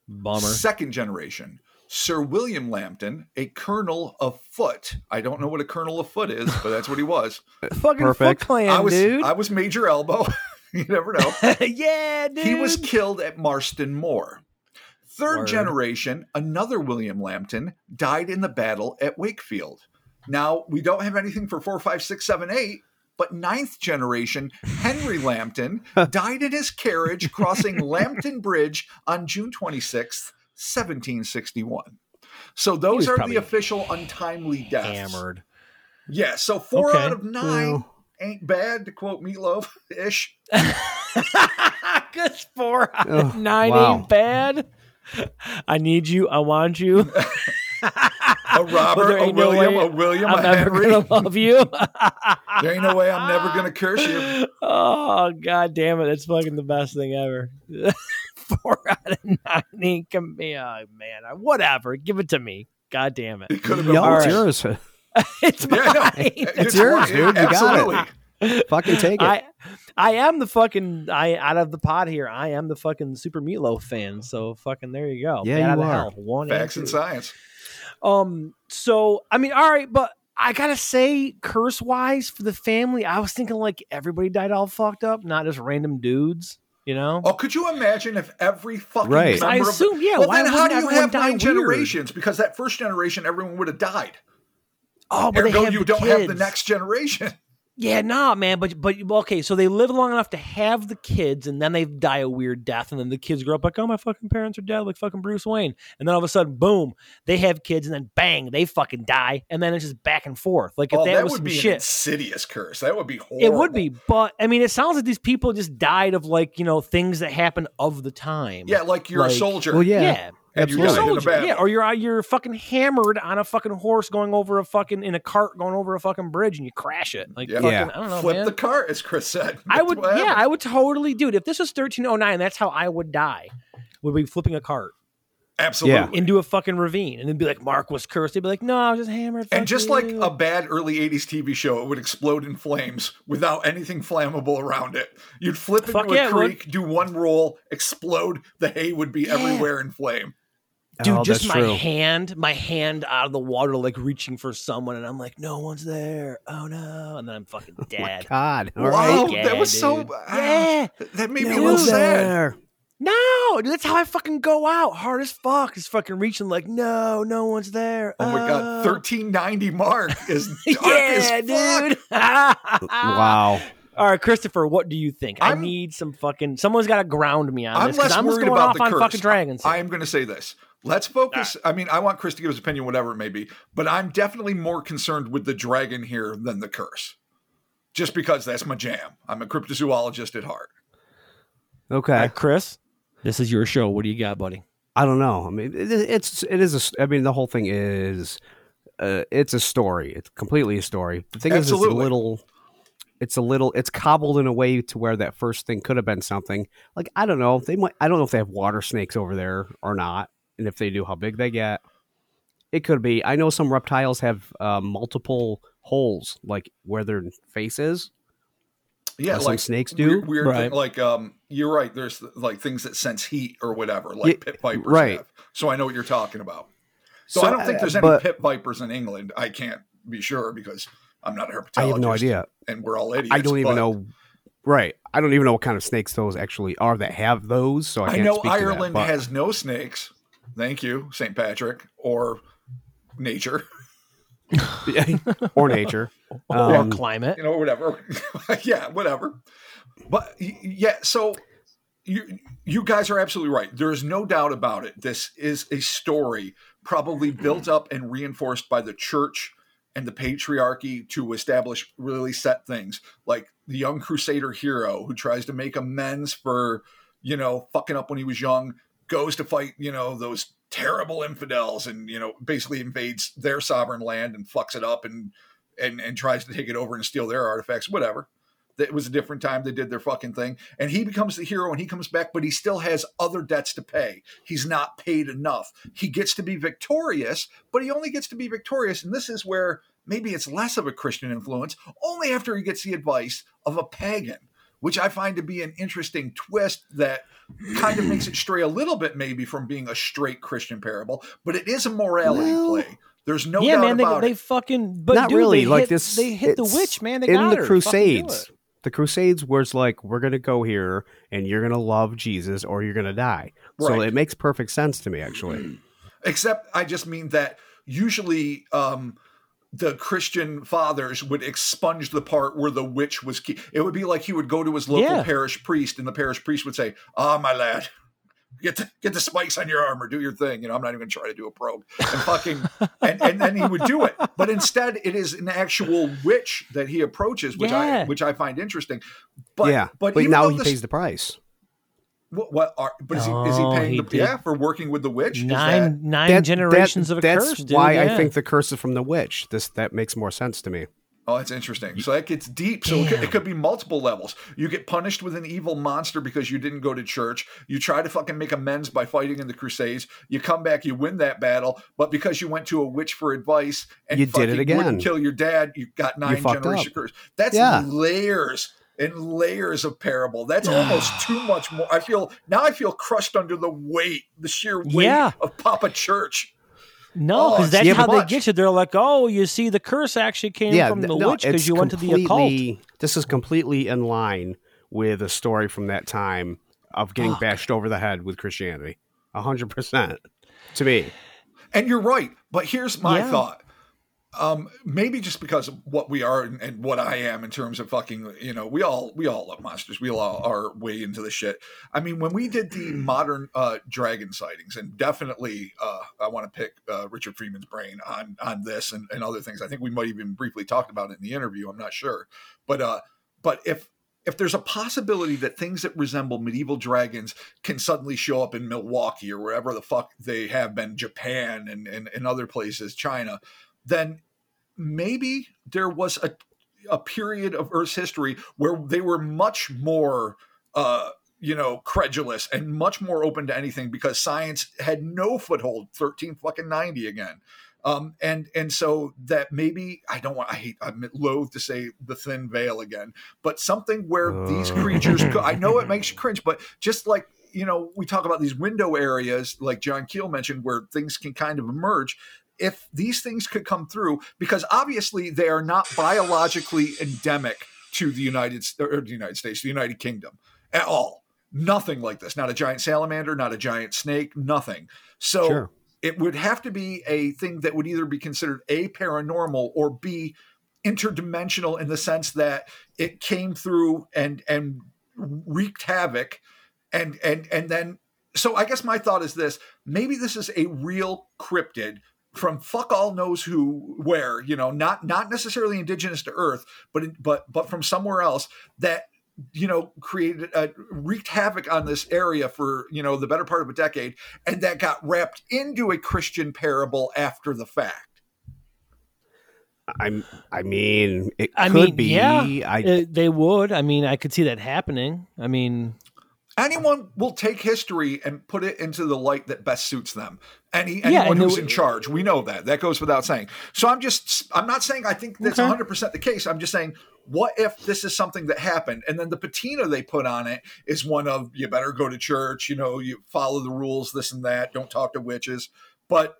bummer. second generation sir william lambton a colonel of foot i don't know what a colonel of foot is but that's what he was Fucking Perfect. Foot Clan, i was dude. i was major elbow you never know yeah, dude. he was killed at marston moor third Word. generation another william lambton died in the battle at wakefield now we don't have anything for four five six seven eight but ninth generation henry lambton died in his carriage crossing lambton bridge on june 26th 1761 so those are the official untimely deaths hammered. yeah so four Okay. out of nine Well, ain't bad to quote meatloaf ish Good four out of nine wow. ain't bad. I need you. I want you. a robert a ain't no william a william I'm a never henry gonna love you. There ain't no way I'm never gonna curse you. Oh god damn it! That's fucking the best thing ever. Four out of nine ain't com- yeah, man. Whatever. Give it to me. God damn it. It could have been Yo, worse. yours. It's Yeah, no, mine. it's yours, dude. You got it. Fucking take it. I I am the fucking I out of the pod here. I am the fucking super meatloaf fan. So fucking there you go. Yeah, Bat you are. hell. One Facts and and two. science. Um. So I mean, all right, but I gotta say, curse wise for the family, I was thinking like everybody died all fucked up, not just random dudes. You know. Oh, could you imagine if every fucking Right. member I of assume, yeah. well, why then how do you have die nine weird? generations? Because that first generation, everyone would have died. Oh, but they Ergo, have you the don't have the next generation. Yeah, nah, man. But but okay, so they live long enough to have the kids, and then they die a weird death, and then the kids grow up like, oh, my fucking parents are dead, like fucking Bruce Wayne, and then all of a sudden, boom, they have kids, and then bang, they fucking die, and then it's just back and forth. Like if Oh, that, that was would some be an shit, insidious curse. That would be horrible. it would be. But I mean, it sounds like these people just died of like you know things that happen of the time. Yeah, like you're Like- a soldier. well, yeah. yeah. And you You're a died in a soldier, yeah, or you're uh, you're fucking hammered on a fucking horse going over a fucking in a cart going over a fucking bridge and you crash it. Like Yeah. fucking, Yeah. I don't know, Flip man. the cart, as Chris said. I would, what yeah, happened. I would totally, dude. If this was 1309, that's how I would die. Would be flipping a cart Absolutely. into a fucking ravine, and then be like, "Mark was cursed." They'd be like, "No, I was just hammered." And fuck just like a bad early 80s TV show, it would explode in flames without anything flammable around it. You'd flip into Fuck a yeah, it would. creek, do one roll, explode, the hay would be Yeah. everywhere in flame. Dude, Oh, just my true. hand, my hand out of the water, like reaching for someone, and I'm like, "No one's there." Oh no, and then I'm fucking oh My dead. God. All wow, right. That was so dude. Ah, yeah, That made me a little sad. there. no, dude, that's how I fucking go out, hard as fuck. Is fucking reaching, like, no, no one's there. Oh my god, Oh. thirteen ninety mark is dark yeah, as fuck. dude. Wow. All right, Christopher, what do you think? I I'm- need some fucking. Someone's got to ground me on I'm this because less I'm just worried going about off the on curse. fucking dragons. I am going to say this. Let's focus. I mean, I want Chris to give his opinion, whatever it may be, but I'm definitely more concerned with the dragon here than the curse. Just because that's my jam. I'm a cryptozoologist at heart. Okay. right, Chris, this is your show. What do you got, buddy? I don't know. I mean, it, it's it is. A, I mean, the whole thing is, uh, it's a story. It's completely a story. The thing is, it's a little. It's a little. It's cobbled in a way to where that first thing could have been something. Like I don't know. They might. I don't know if they have water snakes over there or not, and if they do, how big they get. It could be. I know some reptiles have uh, multiple holes, like where their face is. Yeah, like snakes do. weird, weird Right. thing, like um, you're right. There's like things that sense heat or whatever, like Yeah, pit vipers right. have. So I know what you're talking about. So, I don't think uh, there's any but pit vipers in England. I can't be sure because I'm not a herpetologist. I have no idea. and we're all idiots. I don't even but know. Right. I don't even know what kind of snakes those actually are that have those. So I, I can't know speak to that, Ireland but- has no snakes. Thank you, St. Patrick, or nature, or nature. or Um, climate. you know, whatever. yeah, whatever. But yeah, so you you guys are absolutely right. There is no doubt about it. This is a story probably built up and reinforced by the church and the patriarchy to establish really set things like the young crusader hero who tries to make amends for you know fucking up when he was young goes to fight you know those terrible infidels and you know basically invades their sovereign land and fucks it up and and and tries to take it over and steal their artifacts whatever it was a different time. They did their fucking thing. And he becomes the hero and he comes back, but he still has other debts to pay. He's not paid enough. He gets to be victorious, but he only gets to be victorious. And this is where maybe it's less of a Christian influence, only after he gets the advice of a pagan, which I find to be an interesting twist that kind of makes it stray a little bit maybe from being a straight Christian parable, but it is a morality Well, play. There's no yeah, doubt man, they, about they it. fucking but Not dude, really. They like hit, this, they hit the witch, man. They in got the her. Fucking Crusades. The Crusades was like, we're gonna go here, and you're gonna love Jesus, or you're gonna die. So it makes perfect sense to me, actually. Except I just mean that usually um, the Christian fathers would expunge the part where the witch was key. It would be like he would go to his local Yeah. parish priest, and the parish priest would say, "Ah, my lad." Get the, get the spikes on your armor, do your thing. You know, I'm not even going to try to do a probe. And fucking, and, and then he would do it. But instead, it is an actual witch that he approaches, which I which I find interesting. But yeah, but, but now he this- pays the price. What, what are, but is he is he Oh, paying he the did. yeah for working with the witch? Is Nine that- nine That- generations that- of a that's curse. Dude. why yeah. I think the curse is from the witch. This that makes more sense to me. Oh, that's interesting. So that gets deep. So it could, it could be multiple levels. You get punished with an evil monster because you didn't go to church. You try to fucking make amends by fighting in the Crusades. You come back, you win that battle, but because you went to a witch for advice and You did it again. wouldn't kill your dad, you got nine fucked generation curse. That's Yeah. layers and layers of parable. That's almost too much more. I feel now. I feel crushed under the weight, the sheer weight Yeah. of Papa Church. no, Oh, because it's that's too how they get you. They're like, oh, you see, the curse actually came yeah, from the no, witch because you went to the occult. This is completely in line with a story from that time of getting Fuck. bashed over the head with Christianity. A hundred percent to me. And you're right. But here's my Yeah. thought. Um, maybe just because of what we are and, and what I am in terms of fucking, you know, we all we all love monsters. We all are way into the shit. I mean, when we did the modern uh, dragon sightings, and definitely, uh, I want to pick uh, Richard Freeman's brain on on this and, and other things. I think we might even briefly talked about it in the interview. I'm not sure, but uh, but if if there's a possibility that things that resemble medieval dragons can suddenly show up in Milwaukee or wherever the fuck they have been, Japan and, and, and other places, China, then maybe there was a, a period of Earth's history where they were much more, uh, you know, credulous and much more open to anything because science had no foothold. Thirteen fucking ninety again. Um, and and so that maybe I don't want I hate I'm loath to say the thin veil again, but something where these creatures could, I know it makes you cringe, but just like you know we talk about these window areas like John Keel mentioned where things can kind of emerge. If these things could come through, because obviously they are not biologically endemic to the United or the United States, the United Kingdom at all. Nothing like this. Not a giant salamander, not a giant snake, nothing. So Sure. it would have to be a thing that would either be considered a paranormal or b interdimensional in the sense that it came through and and wreaked havoc and and and then so i guess my thought is this maybe this is a real cryptid from fuck all knows who where you know not not necessarily indigenous to earth but but but from somewhere else that you know created uh, wreaked havoc on this area for you know the better part of a decade and that got wrapped into a christian parable after the fact I'm. I mean, it I could mean, be. yeah, I they would. I mean, I could see that happening. I mean, anyone will take history and put it into the light that best suits them. Any anyone and who's it- in charge, we know that. That goes without saying. So I'm just I'm not saying I think that's Okay. 100% the case. I'm just saying what if this is something that happened and then the patina they put on it is one of you better go to church, you know, you follow the rules, this and that, don't talk to witches. But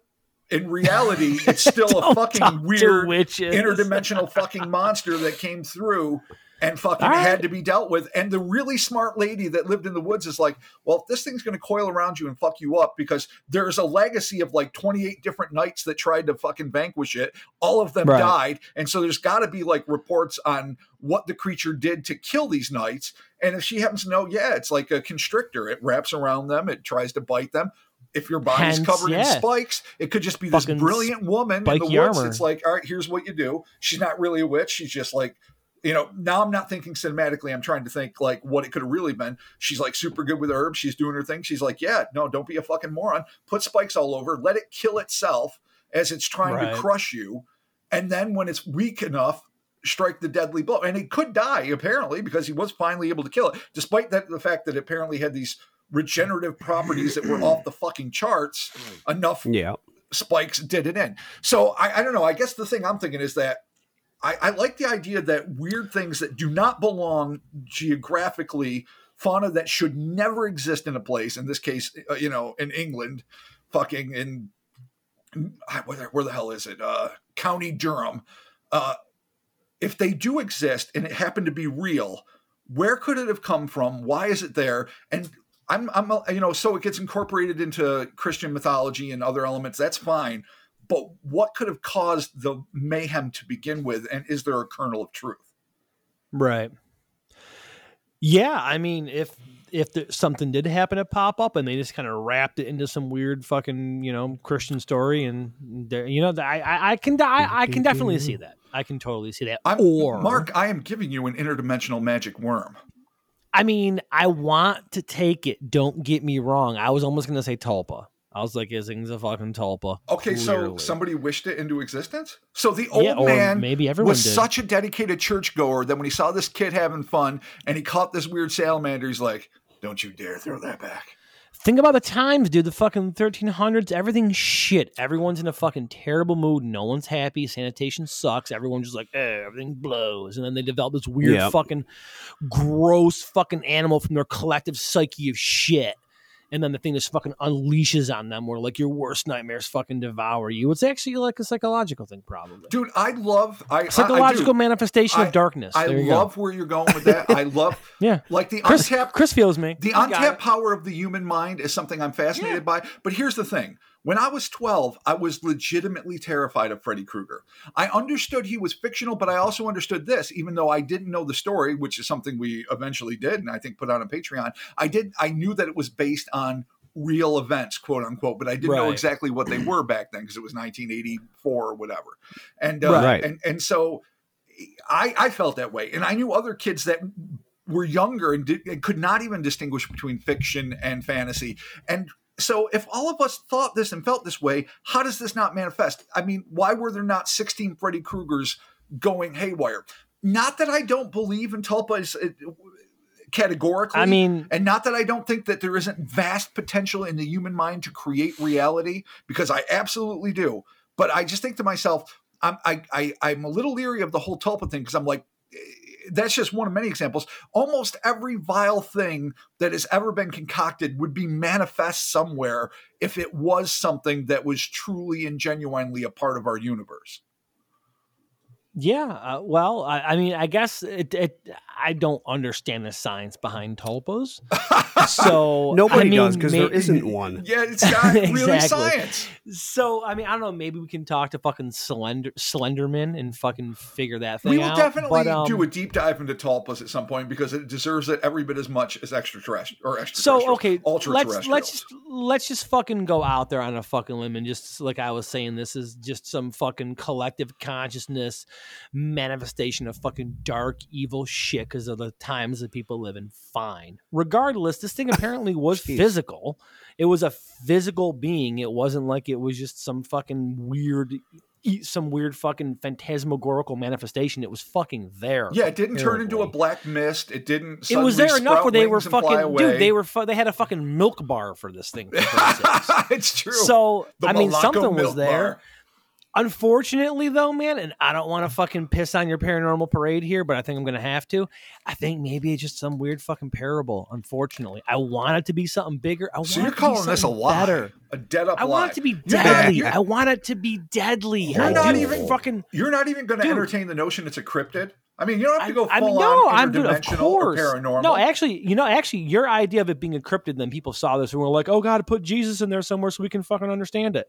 in reality, it's still a fucking weird interdimensional fucking monster that came through and fucking right. had to be dealt with. And the really smart lady that lived in the woods is like, well, if this thing's going to coil around you and fuck you up, because there's a legacy of like 28 different knights that tried to fucking vanquish it. All of them Right. died. And so there's got to be like reports on what the creature did to kill these knights. And if she happens to know, yeah, it's like a constrictor. It wraps around them, it tries to bite them. If your body's Hence, covered in spikes, it could just be this brilliant woman in the woods. armor. It's like, all right, here's what you do. She's not really a witch. She's just like, you know, now I'm not thinking cinematically. I'm trying to think like what it could have really been. She's like super good with herbs. She's doing her thing. She's like, yeah, no, don't be a fucking moron. Put spikes all over. Let it kill itself as it's trying Right. to crush you. And then when it's weak enough, strike the deadly blow. And it could die, apparently, because he was finally able to kill it, despite that the fact that it apparently had these regenerative properties that were off the fucking charts enough Yeah. spikes did it in. So I, I don't know. I guess the thing I'm thinking is that I, I like the idea that weird things that do not belong geographically, fauna that should never exist in a place, in this case, uh, you know, in England, fucking in, where, the- where the hell is it? Uh, County Durham. Uh, if they do exist and it happened to be real, where could it have come from? Why is it there? And I'm, I'm, you know, so it gets incorporated into Christian mythology and other elements. That's fine. But what could have caused the mayhem to begin with? And is there a kernel of truth? Right. Yeah, I mean, if if there, something did happen to pop up and they just kind of wrapped it into some weird fucking you know Christian story, and there, you know, I I, I can I, I can definitely see that. I can totally see that. I'm, or Mark, I am giving you an interdimensional magic worm. I mean, I want to take it. Don't get me wrong. I was almost gonna say Tulpa. I was like, is things a fucking Tulpa? Okay, so somebody wished it into existence. So the old yeah, man maybe everyone was did. such a dedicated churchgoer that when he saw this kid having fun and he caught this weird salamander, he's like, "Don't you dare throw that back." Think about the times, dude. The fucking 1300s, everything's shit. Everyone's in a fucking terrible mood. No one's happy. Sanitation sucks. Everyone's just like, eh, everything blows. And then they develop this weird Yep. fucking gross fucking animal from their collective psyche of shit. And then the thing just fucking unleashes on them where like your worst nightmares fucking devour you. It's actually like a psychological thing, probably. Dude, I love I I- I, Psychological manifestation I- of darkness. I There you go. love where you're going with that. I love Yeah. like the Chris, untapped Chris feels me. the untapped power of the human mind is something I'm fascinated by. But here's the thing. When I was 12, I was legitimately terrified of Freddy Krueger. I understood he was fictional, but I also understood this, even though I didn't know the story, which is something we eventually did and I think put on a Patreon. I did I knew that it was based on real events, quote unquote, but I didn't know exactly what they were back then because it was 1984 or whatever. And uh, Right. and and so I I felt that way, and I knew other kids that were younger and, did, and could not even distinguish between fiction and fantasy. And so, if all of us thought this and felt this way, how does this not manifest? I mean, why were there not 16 Freddy Kruegers going haywire? Not that I don't believe in Tulpa is, uh, categorically. I mean, and not that I don't think that there isn't vast potential in the human mind to create reality, because I absolutely do. But I just think to myself, I'm I, I I'm a little leery of the whole Tulpa thing because I'm like, that's just one of many examples. Almost every vile thing that has ever been concocted would be manifest somewhere if it was something that was truly and genuinely a part of our universe. Yeah, uh, well, I, I mean, I guess it, it. I don't understand the science behind tulpas, so Nobody I mean, does because there may- isn't one. Yeah, it's not really science. So I mean, I don't know. Maybe we can talk to fucking Slender Slenderman and fucking figure that thing We will out. definitely but, um, do a deep dive into tulpas at some point because it deserves it every bit as much as extraterrestrial or So okay, ultra let's let's just let's just fucking go out there on a fucking limb and just like I was saying, this is just some fucking collective consciousness manifestation of fucking dark evil shit because of the times that people live in. Fine, regardless, this thing apparently was physical. It was a physical being. It wasn't like it was just some fucking weird. Some weird fucking phantasmagorical manifestation. It was fucking there. Yeah, it didn't turn into a black mist. It didn't. It was there enough where they were wings and fly fucking dude. They were fu- they had a fucking milk bar for this thing. for it's true. So The I mean, something was there. bar. Unfortunately, though, man, and I don't want to fucking piss on your paranormal parade here, but I think I'm gonna have to. I think maybe it's just some weird fucking parable. Unfortunately, I want it to be something bigger. I So you're it to calling this a lie? Better. A dead up I lie. want it to be deadly. I want it to be deadly. You're I not do even- fucking. You're not even going to entertain the notion it's a cryptid. I mean, you don't have to go I, I full mean, no, on I'm dude, of interdimensional or paranormal. No, actually, you know, actually, your idea of it being encrypted, then people saw this and were like, "Oh God, put Jesus in there somewhere so we can fucking understand it."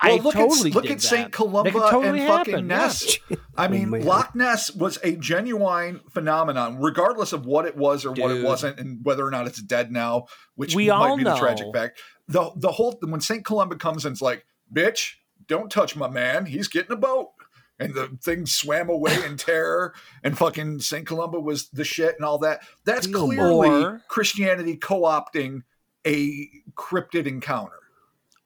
well, I look totally at look at Saint. Columba totally and fucking happen, yeah. Ness. I oh, mean, man. Loch Ness was a genuine phenomenon, regardless of what it was or what it wasn't, and whether or not it's dead now, which We might all be the tragic fact. The the whole when Saint Columba comes and it's like, "Bitch, don't touch my man. He's getting a boat." And the thing swam away in terror, and fucking Saint Columba was the shit and all that. That's clearly Or- Christianity co-opting a cryptid encounter.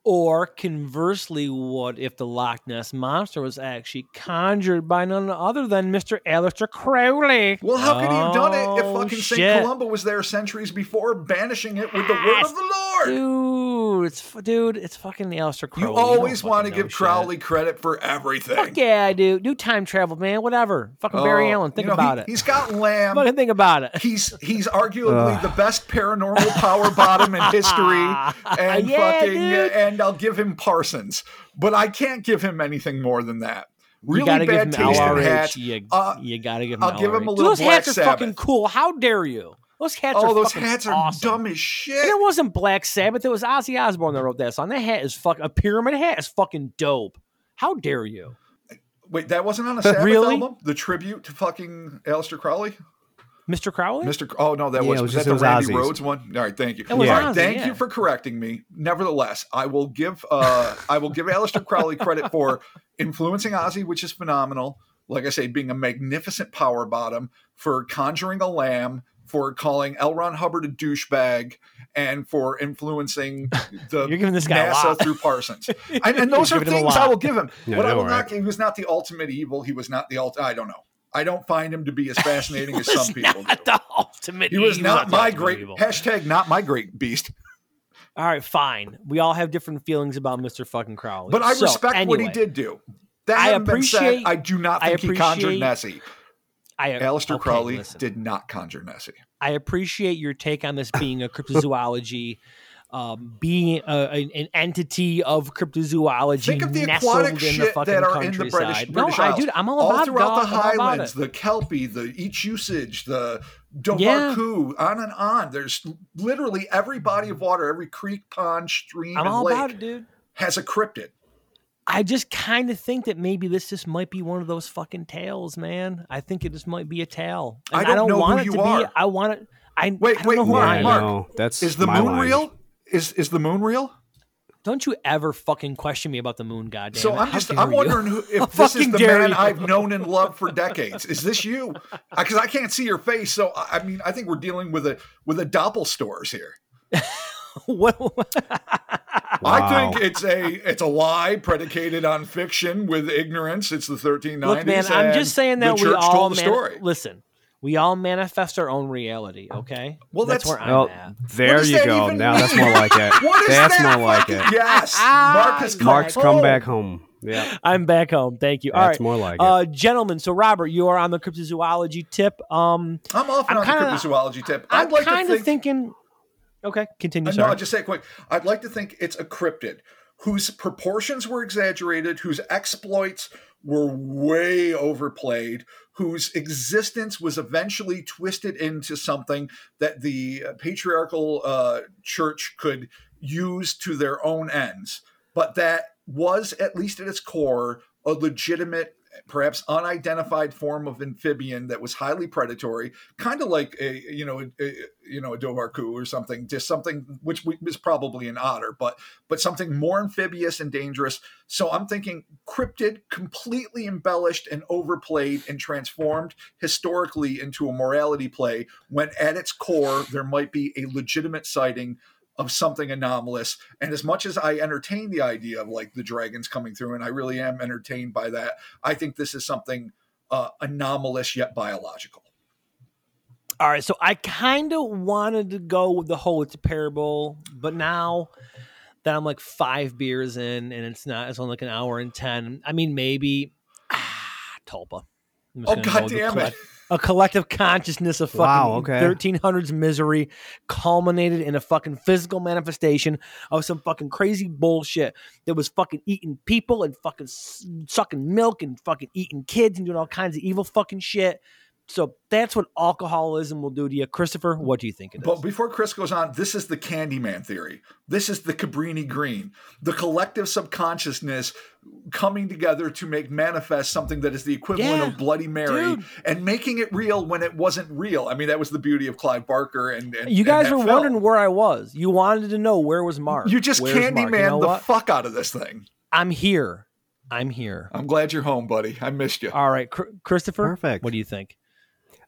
Or conversely, what if the Loch Ness monster was actually conjured by none other than Mr. Aleister Crowley? Well, how could he have done it if Oh, fucking. St. Columba was there centuries before, banishing it with the word of the Lord? Dude, it's dude, it's fucking the Aleister Crowley. You don't always want to fucking know give shit. Crowley credit for everything. Fuck yeah, I do. Do time travel, man. Whatever. Fucking Barry Oh, Allen. Think you know, about he, it. He's got Lam. Fucking think about it. He's he's arguably the best paranormal power bottom in history, and Yeah, fucking dude. and I'll give him Parsons, but I can't give him anything more than that. you Really gotta bad give him taste in LRH. hats. You, Uh, you gotta give him I'll give him LRH. a Dude, little Those Black hats are fucking cool. How dare you? Those hats Oh, are those fucking hats are awesome. dumb as shit. And it wasn't Black Sabbath. It was Ozzy Osbourne that wrote that song. That hat is fucking a pyramid hat is fucking dope. How dare you? Wait, that wasn't on a Sabbath Really? album? The tribute to fucking Aleister Crowley? Mr. Crowley? Mr. Oh no, that Yeah, was, it was was that the was Randy Ozzy's. Rhodes one. All right, thank you. It was All right, Ozzy, thank yeah. you for correcting me. Nevertheless, I will give uh I will give Aleister Crowley credit for influencing Ozzy, which is phenomenal. Like I say, being a magnificent power bottom for conjuring a Lam, for calling L. Ron Hubbard a douchebag, and for influencing the You're giving this guy a NASA lot. through Parsons. And, and those You're are giving him a things I will give him. I what I know, will right? not, he was not the ultimate evil. He was not the ultimate. I don't know. I don't find him to be as fascinating as some people do. Not the ultimate He was evil. not my great evil. hashtag not my great beast. All right, fine. We all have different feelings about Mr. fucking Crowley. But I So, respect what he did do. That I having been said, appreciate- I do not I think he conjured appreciate- Nessie. I, Aleister okay, Crowley listen. did not conjure Nessie. I appreciate your take on this being a cryptozoology, um, being a, an, an entity of cryptozoology. Think of the aquatic in the shit fucking that are in the British. British no, I Isles. do. I'm all, All about it, throughout dog. the I'm all about Highlands, the Kelpie, the each-uisge, the Yeah. On and on. There's literally every body of water, every creek, pond, stream, I'm and all lake about it, dude. has a cryptid. I just kind of think that maybe this just might be one of those fucking tales, man. I think it just might be a tale. I And don't know want who it you to are. be. I want it. I Wait, I don't wait, know who Mark, I am. Mark, no, that's Is the moon line. real? Is is the moon real? Don't you ever fucking question me about the moon, goddamn So it. I'm just I'm wondering who, How if this is the man you. I've known and loved for decades. Is this you? Because I can't see your face. So I I mean, I think we're dealing with a with a doppelstores here. What- I think it's a it's a lie predicated on fiction with ignorance. It's the 1390s. Look, man, I'm just saying that we church all told the mani- story. listen. We all manifest our own reality. Okay. Well, that's, that's- where I'm Well, at. there you go. even Now that's more like it. What is that's that? more like it. Yes, Mark has come Mark's come home. back home. Yeah, I'm back home. Thank you. All that's right. more like it. Uh, gentlemen, so Robert, you are on the cryptozoology tip. Um, I'm often I'm on kinda- the cryptozoology tip. I'm I'd like kind of think thinking. Okay, continue. Uh, no, I'll just say it quick. I'd like to think it's a cryptid whose proportions were exaggerated, whose exploits were way overplayed, whose existence was eventually twisted into something that the patriarchal uh, church could use to their own ends, but that was, at least at its core, a legitimate perhaps unidentified form of amphibian that was highly predatory, kind of like a you know a, a- you know a dobhar-chú or something, just something which is probably an otter, but but something more amphibious and dangerous. So I'm thinking cryptid, completely embellished and overplayed and transformed historically into a morality play, when at its core there might be a legitimate sighting of something anomalous. And as much as I entertain the idea of like the dragons coming through, and I really am entertained by that, I think this is something uh, anomalous yet biological. All right, so I kind of wanted to go with the whole it's a parable, but now that I'm like five beers in and it's not, it's only like an hour and ten. I mean, maybe ah, Tulpa. Oh god the damn it! A collective consciousness of fucking Wow, okay. 1300s misery culminated in a fucking physical manifestation of some fucking crazy bullshit that was fucking eating people and fucking sucking milk and fucking eating kids and doing all kinds of evil fucking shit. So that's what alcoholism will do to you. Christopher, mm-hmm. what do you think it is? But before Chris goes on, this is the Candyman theory. This is the Cabrini Green, the collective subconsciousness coming together to make manifest something that is the equivalent Yeah, of Bloody Mary dude. and making it real when it wasn't real. I mean, that was the beauty of Clive Barker and, and you guys and were film. wondering where I was. You wanted to know where was Mark. You just Where's Candyman You know the what? fuck out of this thing. I'm here. I'm here. I'm glad you're home, buddy. I missed you. All right, Chr- Christopher. Perfect. What do you think?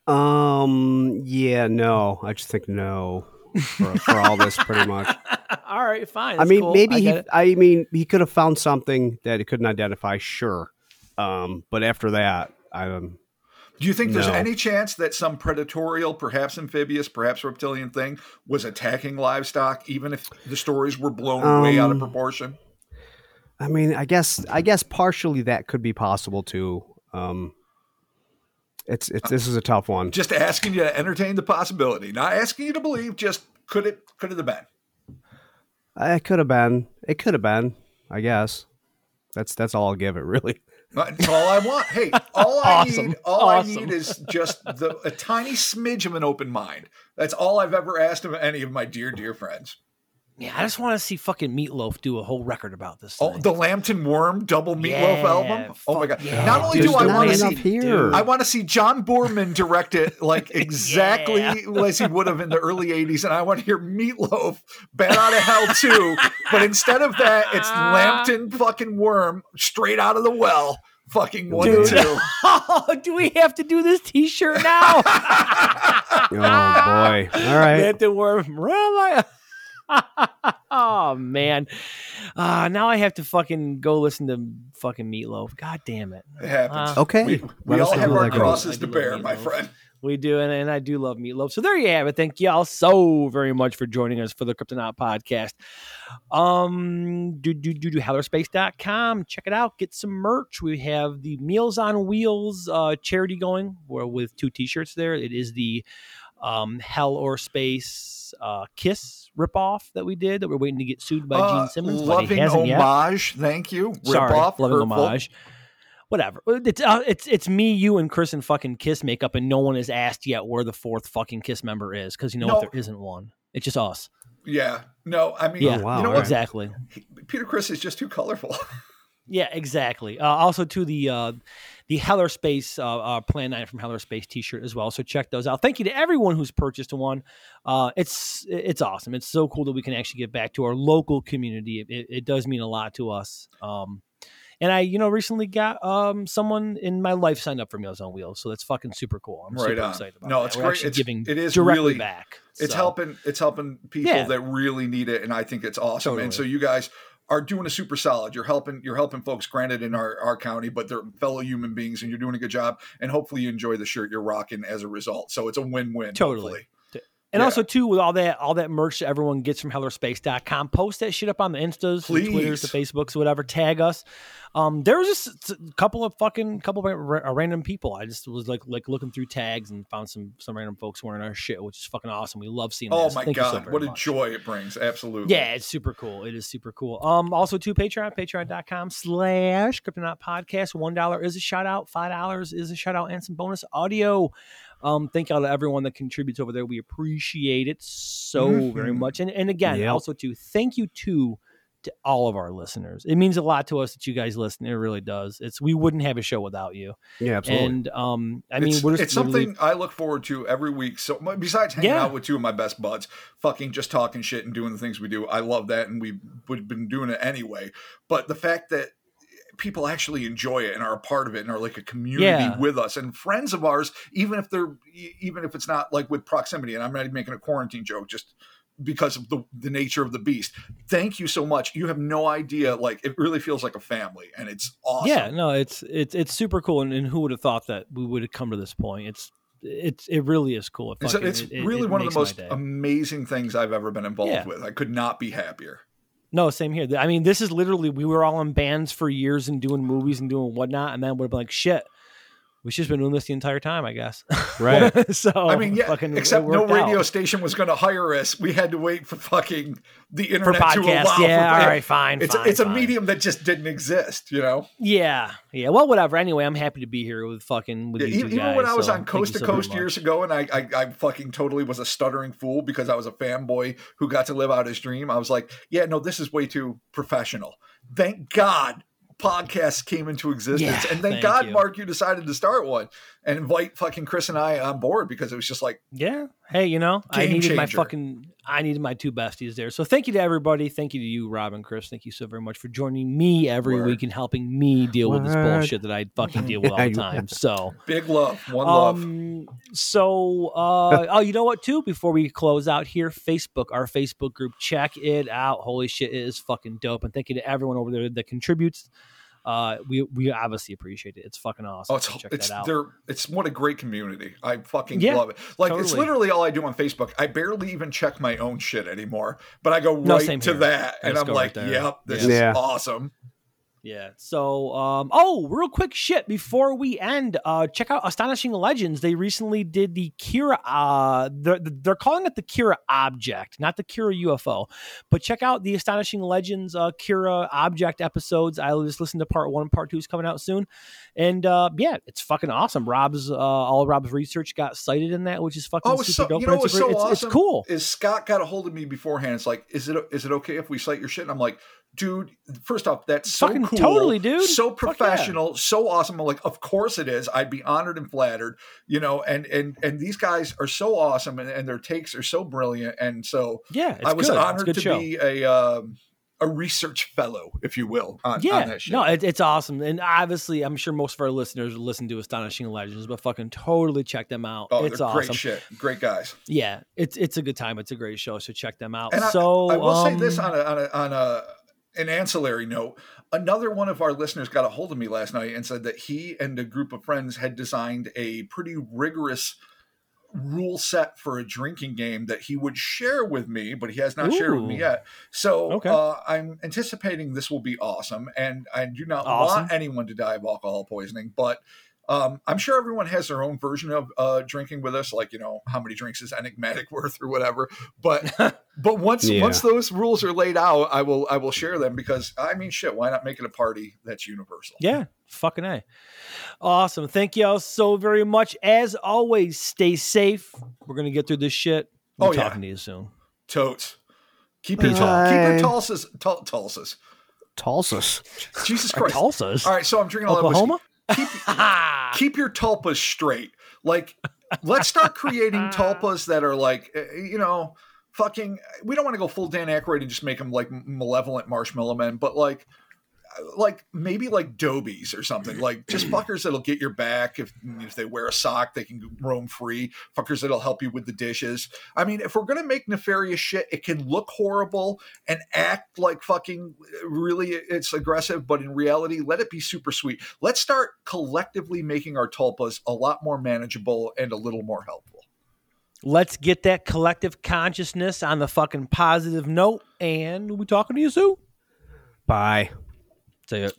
Um. Yeah. No. I just think no for, for all this, pretty much. All right, fine. I mean, cool. maybe I he. it. I mean, he could have found something that he couldn't identify. Sure, um, but after that, I um, Do you think there's any chance that some predatorial, perhaps amphibious, perhaps reptilian thing was attacking livestock, even if the stories were blown way out of Um, proportion? I mean, I guess, I guess partially that could be possible too. Um, it's it's this is a tough one. Just asking you to entertain the possibility, not asking you to believe. Just could it? Could it have been? It could have been. It could have been. I guess. That's that's all I'll give it. Really. Uh, that's all I want. Hey, all I Awesome. need, all Awesome. I need is just the, a tiny smidge of an open mind. That's all I've ever asked of any of my dear, dear friends. Yeah, I just want to see fucking Meatloaf do a whole record about this. Oh, thing. the Lambton Worm double meatloaf Yeah, album. Oh my god! yeah, Not only dude. do I want to see, here. dude. I want to see John Boorman direct it like exactly as he would have in the early '80s, and I want to hear Meatloaf "Bat Out of Hell" too. But instead of that, it's Lambton fucking Worm straight out of the well, fucking one Dude. and two. oh, do we have to do this T-shirt now? Oh boy. All right. Let the worm run like- oh man. Uh, now I have to fucking go listen to fucking Meatloaf. God damn it. It happens. Uh, Okay. We, we all have our crosses to do bear, my friend. We do, and, and I do love meatloaf. So there you have it. Thank y'all so very much for joining us for the Cryptonaut podcast. Um, do do do do hellorspace.com. Check it out. Get some merch. We have the Meals on Wheels uh, charity going. We're with two T-shirts there. It is the um, Hell or Space uh, Kiss ripoff that we did that we're waiting to get sued by Uh, Gene Simmons. but he loving hasn't yet. homage. Thank you. Rip Sorry, off. loving hurtful. homage. Whatever. It's uh, it's it's me, you, and Chris and fucking Kiss makeup, and no one has asked yet where the fourth fucking Kiss member is because you know what? There isn't one. It's just us. Yeah. No, I mean, Yeah. Oh, wow, you know all what? right. Exactly. Peter Criss is just too colorful. Yeah, exactly. Uh, also to the uh, the Hellorspace uh, uh, Plan Nine from Hellorspace T-shirt as well. So check those out. Thank you to everyone who's purchased one. Uh, it's it's awesome. It's so cool that we can actually get back to our local community. It, it, it does mean a lot to us. Um, and I, you know, recently got um, someone in my life signed up for Meals on Wheels, so that's fucking super cool. I'm Right super on. excited about No, that. it's We're great. actually It's- giving it is directly really- back. It's So, helping. It's helping people Yeah. that really need it, and I think it's awesome. Totally. And so you guys are doing a super solid. You're helping. You're helping folks. Granted, in our our county, but they're fellow human beings, and you're doing a good job. And hopefully, you enjoy the shirt you're rocking as a result. So it's a win win. Totally. hopefully. And Yeah. also too with all that all that merch that everyone gets from hellorspace.com, post that shit up on the Instas, the Twitters, the. Facebooks, whatever, tag us. Um, there was just a couple of fucking couple of ra- random people. I just was like like looking through tags and found some some random folks wearing our shit, which is fucking awesome. We love seeing that. Oh So my thank you so god, what a much. joy it brings! Absolutely. Yeah, it's super cool. It is super cool. Um, also to Patreon, patreon.com slash Cryptonaut Podcast. One dollar is a shout out, five dollars is a shout out, and some bonus audio. Um, thank y'all to everyone that contributes over there. We appreciate it so very Mhm. much. And and again, Yep. also to thank you to to all of our listeners. It means a lot to us that you guys listen. It really does. It's we wouldn't have a show without you. Yeah, absolutely. And um, I mean, it's, it's something I look forward to every week. So besides hanging Yeah. out with two of my best buds, fucking just talking shit and doing the things we do, I love that, and we've we've been doing it anyway. But the fact that people actually enjoy it and are a part of it and are like a community Yeah. with us and friends of ours, even if they're even if it's not like with proximity. And I'm not even making a quarantine joke, just because of the the nature of the beast. Thank you so much. You have no idea. Like it really feels like a family, and it's awesome. Yeah, no, it's it's it's super cool, and, and who would have thought that we would have come to this point? It's it's it really is cool. It It's, fucking- it's it- it- really it one of the most amazing things I've ever been involved Yeah. with. I could not be happier. No, same here. I mean, this is literally we were all in bands for years and doing movies and doing whatnot, and then been like, shit, we've just been doing this the entire time, I guess. Right. so I mean, yeah, fucking, except no radio out. station was going to hire us. We had to wait for fucking the for internet to allow. Yeah, for, all right, fine. It's fine, it's a medium that just didn't exist, you know. Yeah, yeah. Well, whatever. Anyway, I'm happy to be here with fucking with Yeah, you even, two even when I was so on Coast to so Coast years ago, and I, I I fucking totally was a stuttering fool because I was a fanboy who got to live out his dream. I was like, yeah, no, this is way too professional. Thank God podcasts came into existence, Yeah, and thank, thank God, you. Mark, you decided to start one. And invite fucking Chris and I on board because it was just like Yeah. Hey, you know, I Game needed my fucking I needed my two besties there. So thank you to everybody. Thank you to you, Rob and Chris. Thank you so very much for joining me every Word. week and helping me deal with this bullshit that I fucking deal with all the time. So big love, one love. um, so uh, oh, you know what? Too before we close out here, Facebook, our Facebook group, check it out. Holy shit, it is fucking dope. And thank you to everyone over there that contributes. Uh, we we obviously appreciate it. It's fucking awesome. Oh, it's Check it's that out. they're it's what a great community. I fucking Yeah, love it. Like it's literally all I do on Facebook. I barely even check my own shit anymore, but I go No, right same to here. that, I and I'm go right like, "Yep, this Yeah. is awesome." Yeah. So, um, oh, real quick shit before we end. Uh, check out Astonishing Legends. They recently did the Kira. Uh, they're, they're calling it the Kira Object, not the Kira UFO. But check out the Astonishing Legends uh, Kira Object episodes. I just listened to part one. Part two is coming out soon, and uh, yeah, it's fucking awesome. Rob's uh, all Rob's research got cited in that, which is fucking Oh, super so dope. you know it's, so it's, awesome? it's cool. Is Scott got a hold of me beforehand? It's like, is it is it okay if we cite your shit? And I'm like, dude, first off, that's so Fucking cool, totally, dude. so Fuck yeah. professional, so awesome. I'm like, of course it is. I'd be honored and flattered, you know. And and and these guys are so awesome, and, and their takes are so brilliant, and so Yeah, I was good. Honored to show. be a um, a research fellow, if you will, on, yeah, on that shit. no, it, it's awesome, and obviously, I'm sure most of our listeners listen to Astonishing Legends, but fucking totally check them out. oh, it's awesome. great shit, great guys. Yeah, it's it's a good time. It's a great show, so check them out. And so I, will say this um, on a on a on a an ancillary note. Another one of our listeners got a hold of me last night and said that he and a group of friends had designed a pretty rigorous rule set for a drinking game that he would share with me, but he has not shared with me yet. So Okay. uh, I'm anticipating this will be awesome, and I do not Awesome. want anyone to die of alcohol poisoning, but. Um, I'm sure everyone has their own version of uh, drinking with us, like you know how many drinks is enigmatic worth or whatever. But but once Yeah. once those rules are laid out, I will I will share them because I mean shit, why not make it a party that's universal? yeah, fucking a, awesome. Thank you all so very much. As always, stay safe. We're gonna get through this shit. I'm Oh, yeah. talking to you soon. Totes. Keep your Bye. tall, keep your Tulsas, tul- Tulsas. Tulsa's. Jesus Christ! Tulsa's, All right, so I'm drinking a lot of whiskey. Keep, keep your tulpas straight. Like, let's start creating tulpas that are like, uh, you know, fucking. We don't want to go full Dan Aykroyd and just make them like malevolent marshmallow men, but like, like maybe like dobies or something. Like just fuckers that'll get your back if if they wear a sock, they can roam free. Fuckers that'll help you with the dishes. I mean, if we're gonna make nefarious shit, it can look horrible and act like fucking really it's aggressive, but in reality, let it be super sweet. Let's start collectively making our tulpas a lot more manageable and a little more helpful. Let's get that collective consciousness on the fucking positive note, and we'll be talking to you soon. Bye. Say it.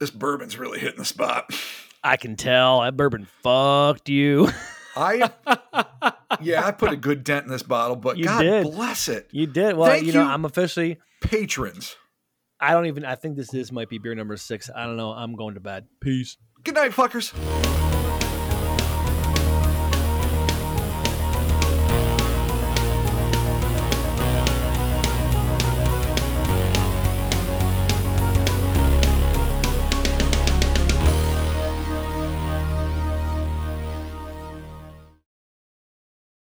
This bourbon's really hitting the spot. I can tell that bourbon fucked you. I yeah, I put a good dent in this bottle, but You God did. bless it. You did well. Thank you know, you. I'm officially. Patrons. I don't even. I think this is might be beer number six. I don't know. I'm going to bed. Peace. Good night, fuckers.